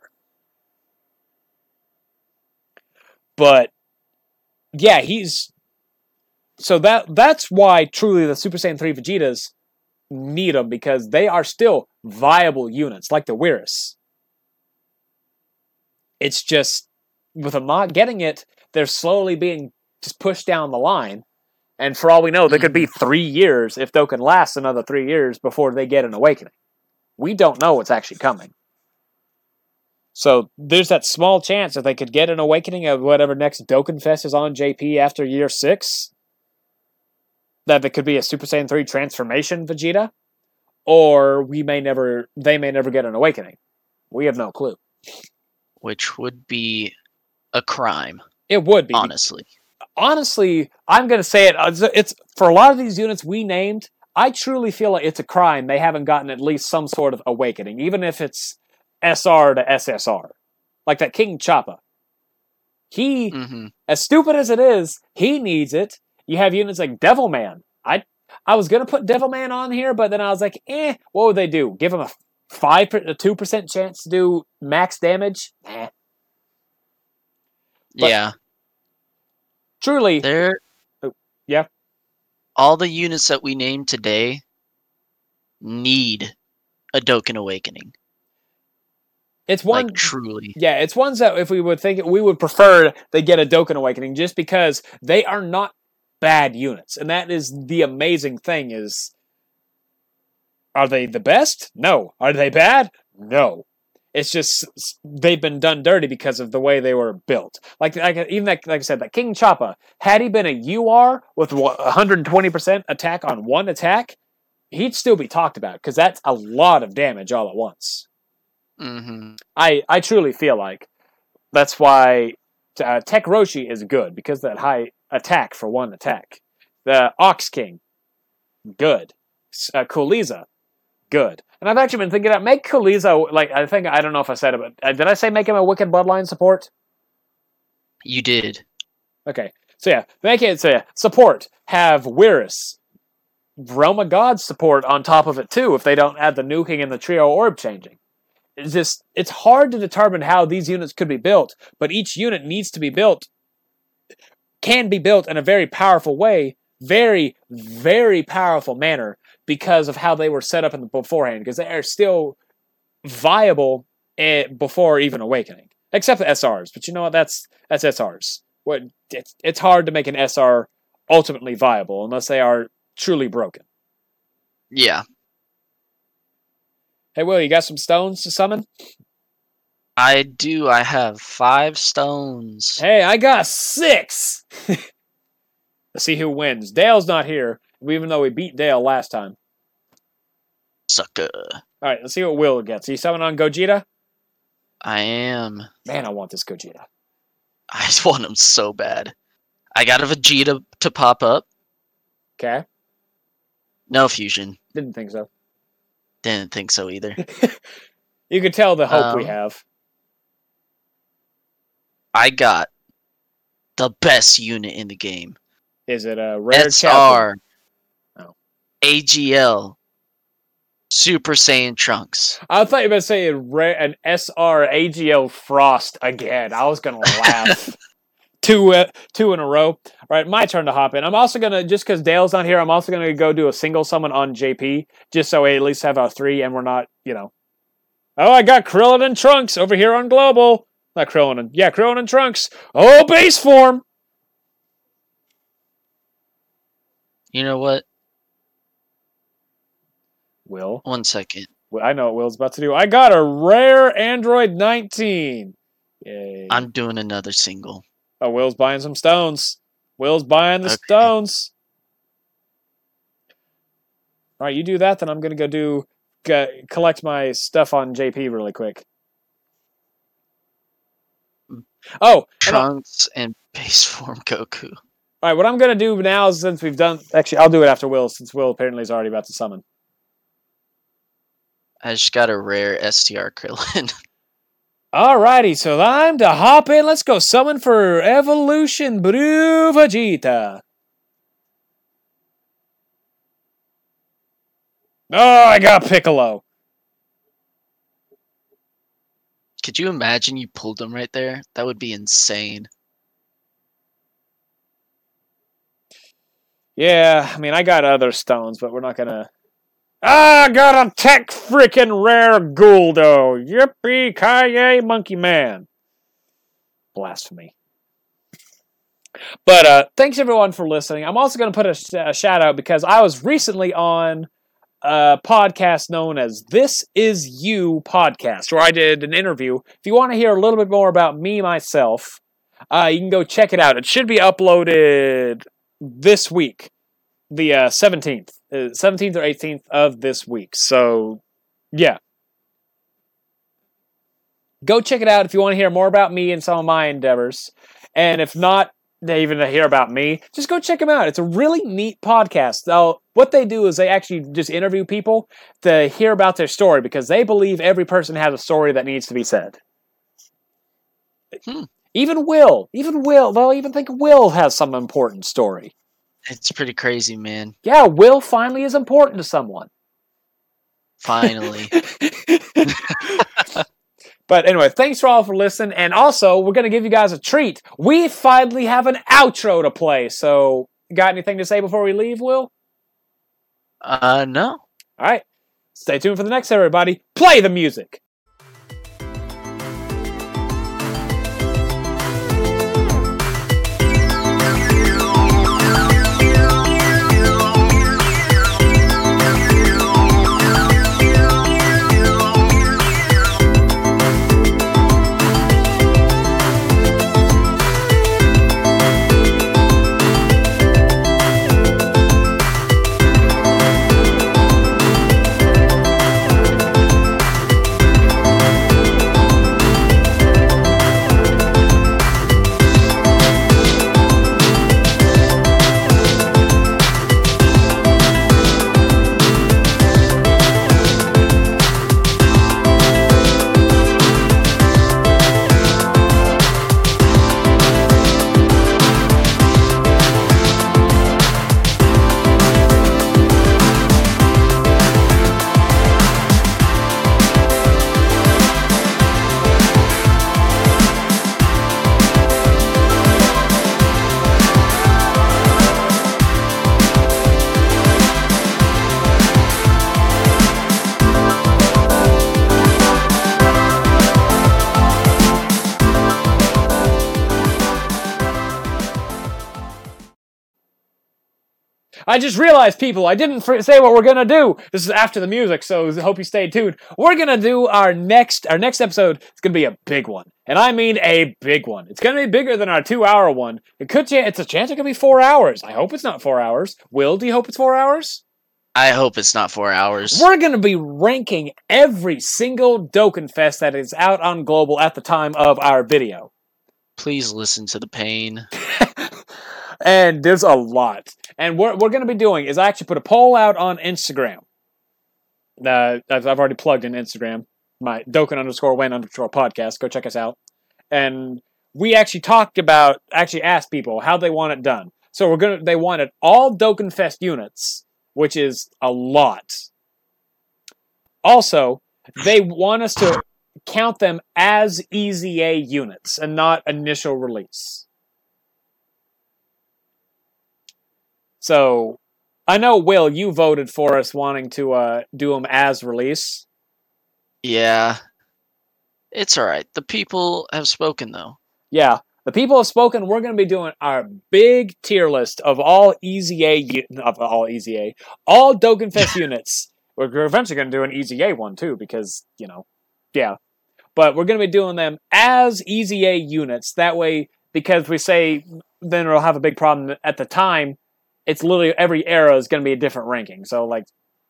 But yeah, he's so that that's why truly the Super Saiyan 3 Vegetas need them because they are still viable units like the Whirus. It's just with them not getting it, they're slowly being just pushed down the line. And for all we know, there could be three years if they can last another three years before they get an awakening. We don't know what's actually coming. So there's that small chance that they could get an awakening of whatever next Dokkanfest is on JP after year six. That there could be a Super Saiyan 3 transformation Vegeta. Or we may never they may never get an awakening. We have no clue. which would be a crime, It would be honestly. honestly, I'm going to say it. uh, It's for a lot of these units we named. I truly feel like it's a crime they haven't gotten at least some sort of awakening, even if it's SR to SSR, like that King Chappa. He, hmm as stupid as it is, he needs it. You have units like Devilman. I, I was going to put Devilman on here, but then I was like, eh, what would they do? Give him a five, a two percent chance to do max damage? Eh. But- yeah, Truly, they're Oh, yeah. All the units that we named today need a Dokkan Awakening. it's one. like truly. Yeah, it's ones that if we would think we would prefer they get a Dokkan Awakening just because they are not bad units. And that is the amazing thing is are they the best? No. Are they bad? No. It's just they've been done dirty because of the way they were built. Like, like even like, like I said, that King Chappa, had he been a UR with 120% attack on one attack, he'd still be talked about because that's a lot of damage all at once. hmm I I truly feel like that's why uh, Tech Roshi is good because that high attack for one attack. The Ox King, good. Uh, Kuriza, good. And I've actually been thinking about make Kuriza like I think I don't know if I said it, but uh, did I say make him a Wicked Bloodline support? You did. Okay, so yeah, make it so yeah support have Whirus, Roma God support on top of it too if they don't add the nuking and the trio orb changing. It's just it's hard to determine how these units could be built, but each unit needs to be built can be built in a very powerful way, very very powerful manner because of how they were set up in the beforehand because they are still viable eh, before even awakening. except the SRs. But you know what? That's that's SRs. What it's it's hard to make an SR ultimately viable unless they are truly broken. Yeah. Hey, Will, you got some stones to summon? I do. I have five stones. Hey, I got six. Let's see who wins. Dale's not here, even though we beat Dale last time. Sucker. All right, let's see what Will gets. Are you summon on Gogeta? I am. Man, I want this Gogeta. I just want him so bad. I got a Vegeta to pop up. Okay, No fusion. didn't think so. Didn't think so either. You could tell the hope we Um, have. I got the best unit in the game. Is it a rare? SR. Oh. AGL. Super Saiyan Trunks. I thought you were going to say a rare, an SR AGL Frost again. I was going to laugh. two, uh, two in a row. All right, my turn to hop in. I'm also going to, just because Dale's not here, I'm also going to go do a single summon on JP, just so we at least have our three and we're not, you know. Oh, I got Krillin and Trunks over here on Global. Not Krillin and, yeah, Krillin and Trunks. Oh, base form. You know what? Will. One second. I know what Will's about to do. I got a rare Android 19. Yay. I'm doing another single. Oh, Will's buying some stones. Will's buying the Okay. stones. All right, you do that, then I'm gonna go do collect my stuff on JP really quick. Oh, and Trunks and base form Goku. all right. What I'm gonna do now, since we've done, actually, I'll do it after Will, since Will apparently is already about to summon. I just got a rare STR Krillin. Alrighty, so time to hop in. Let's go summon for Evolution Blue Vegeta. Oh, I got Piccolo. Could you imagine you pulled him right there? That would be insane. Yeah, I mean, I got other stones, but we're not gonna. Ah, I got a tech freaking rare Guldo. Yippee ki monkey man. Blasphemy. But uh, thanks everyone for listening. I'm also going to put a, sh- a shout out because I was recently on a podcast known as This Is You podcast, where I did an interview. If you want to hear a little bit more about me myself, uh, you can go check it out. It should be uploaded this week, the uh, 17th, uh, 17th or 18th of this week. So, yeah. Go check it out if you want to hear more about me and some of my endeavors. And if not, even to hear about me, just go check them out. It's a really neat podcast. Now, what they do is they actually just interview people to hear about their story because they believe every person has a story that needs to be said. Hmm. Even Will, even Will, they'll even think Will has some important story. It's pretty crazy, man. Yeah, Will finally is important to someone. Finally. but anyway, thanks for all for listening. And also, we're going to give you guys a treat. We finally have an outro to play. So, got anything to say before we leave, Will? Uh, no. All right. Stay tuned for the next, everybody. Play the music. I just realized, people, I didn't fr- say what we're gonna do. This is after the music, so I hope you stay tuned. We're gonna do our next our next episode. It's gonna be a big one, and I mean a big one. It's gonna be bigger than our two hour one. It could. It's a chance it could be four hours. I hope it's not four hours. Will, do you hope it's four hours? I hope it's not four hours. We're going to be ranking every single Dokkanfest that is out on Global at the time of our video. Please listen to the pain. and there's a lot. And what we're going to be doing is I actually put a poll out on Instagram. Uh, I've, I've already plugged in Instagram, my Dokkan underscore when underscore podcast. Go check us out. And we actually talked about, actually asked people how they want it done. So we're gonna, they wanted all Dokkanfest units, which is a lot. Also, they want us to count them as EZA units and not initial release. So, I know Will, you voted for us wanting to uh, do them as release. Yeah. It's alright. The people have spoken, though. Yeah, the people have spoken. We're going to be doing our big tier list of all EZA u- of all EZA, all Dokkanfest units. We're eventually going to do an EZA one too because you know, yeah. But we're going to be doing them as EZA units. That way, because we say then we'll have a big problem at the time. It's literally every era is going to be a different ranking. So like,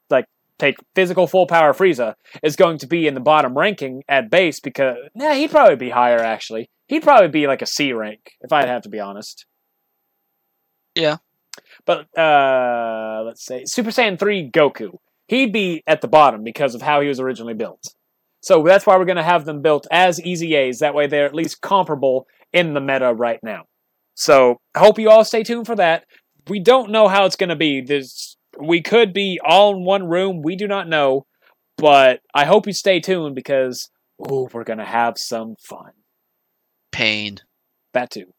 like take physical full power Frieza is going to be in the bottom ranking at base because nah, he'd probably be higher actually. He'd probably be like a C rank if I'd have to be honest. Yeah. But uh let's say Super Saiyan 3 Goku. He'd be at the bottom because of how he was originally built. So that's why we're going to have them built as EZAs. That way they're at least comparable in the meta right now. So I hope you all stay tuned for that. We don't know how it's going to be. This we could be all in one room. We do not know. But I hope you stay tuned because ooh, we're going to have some fun. Pain. That too.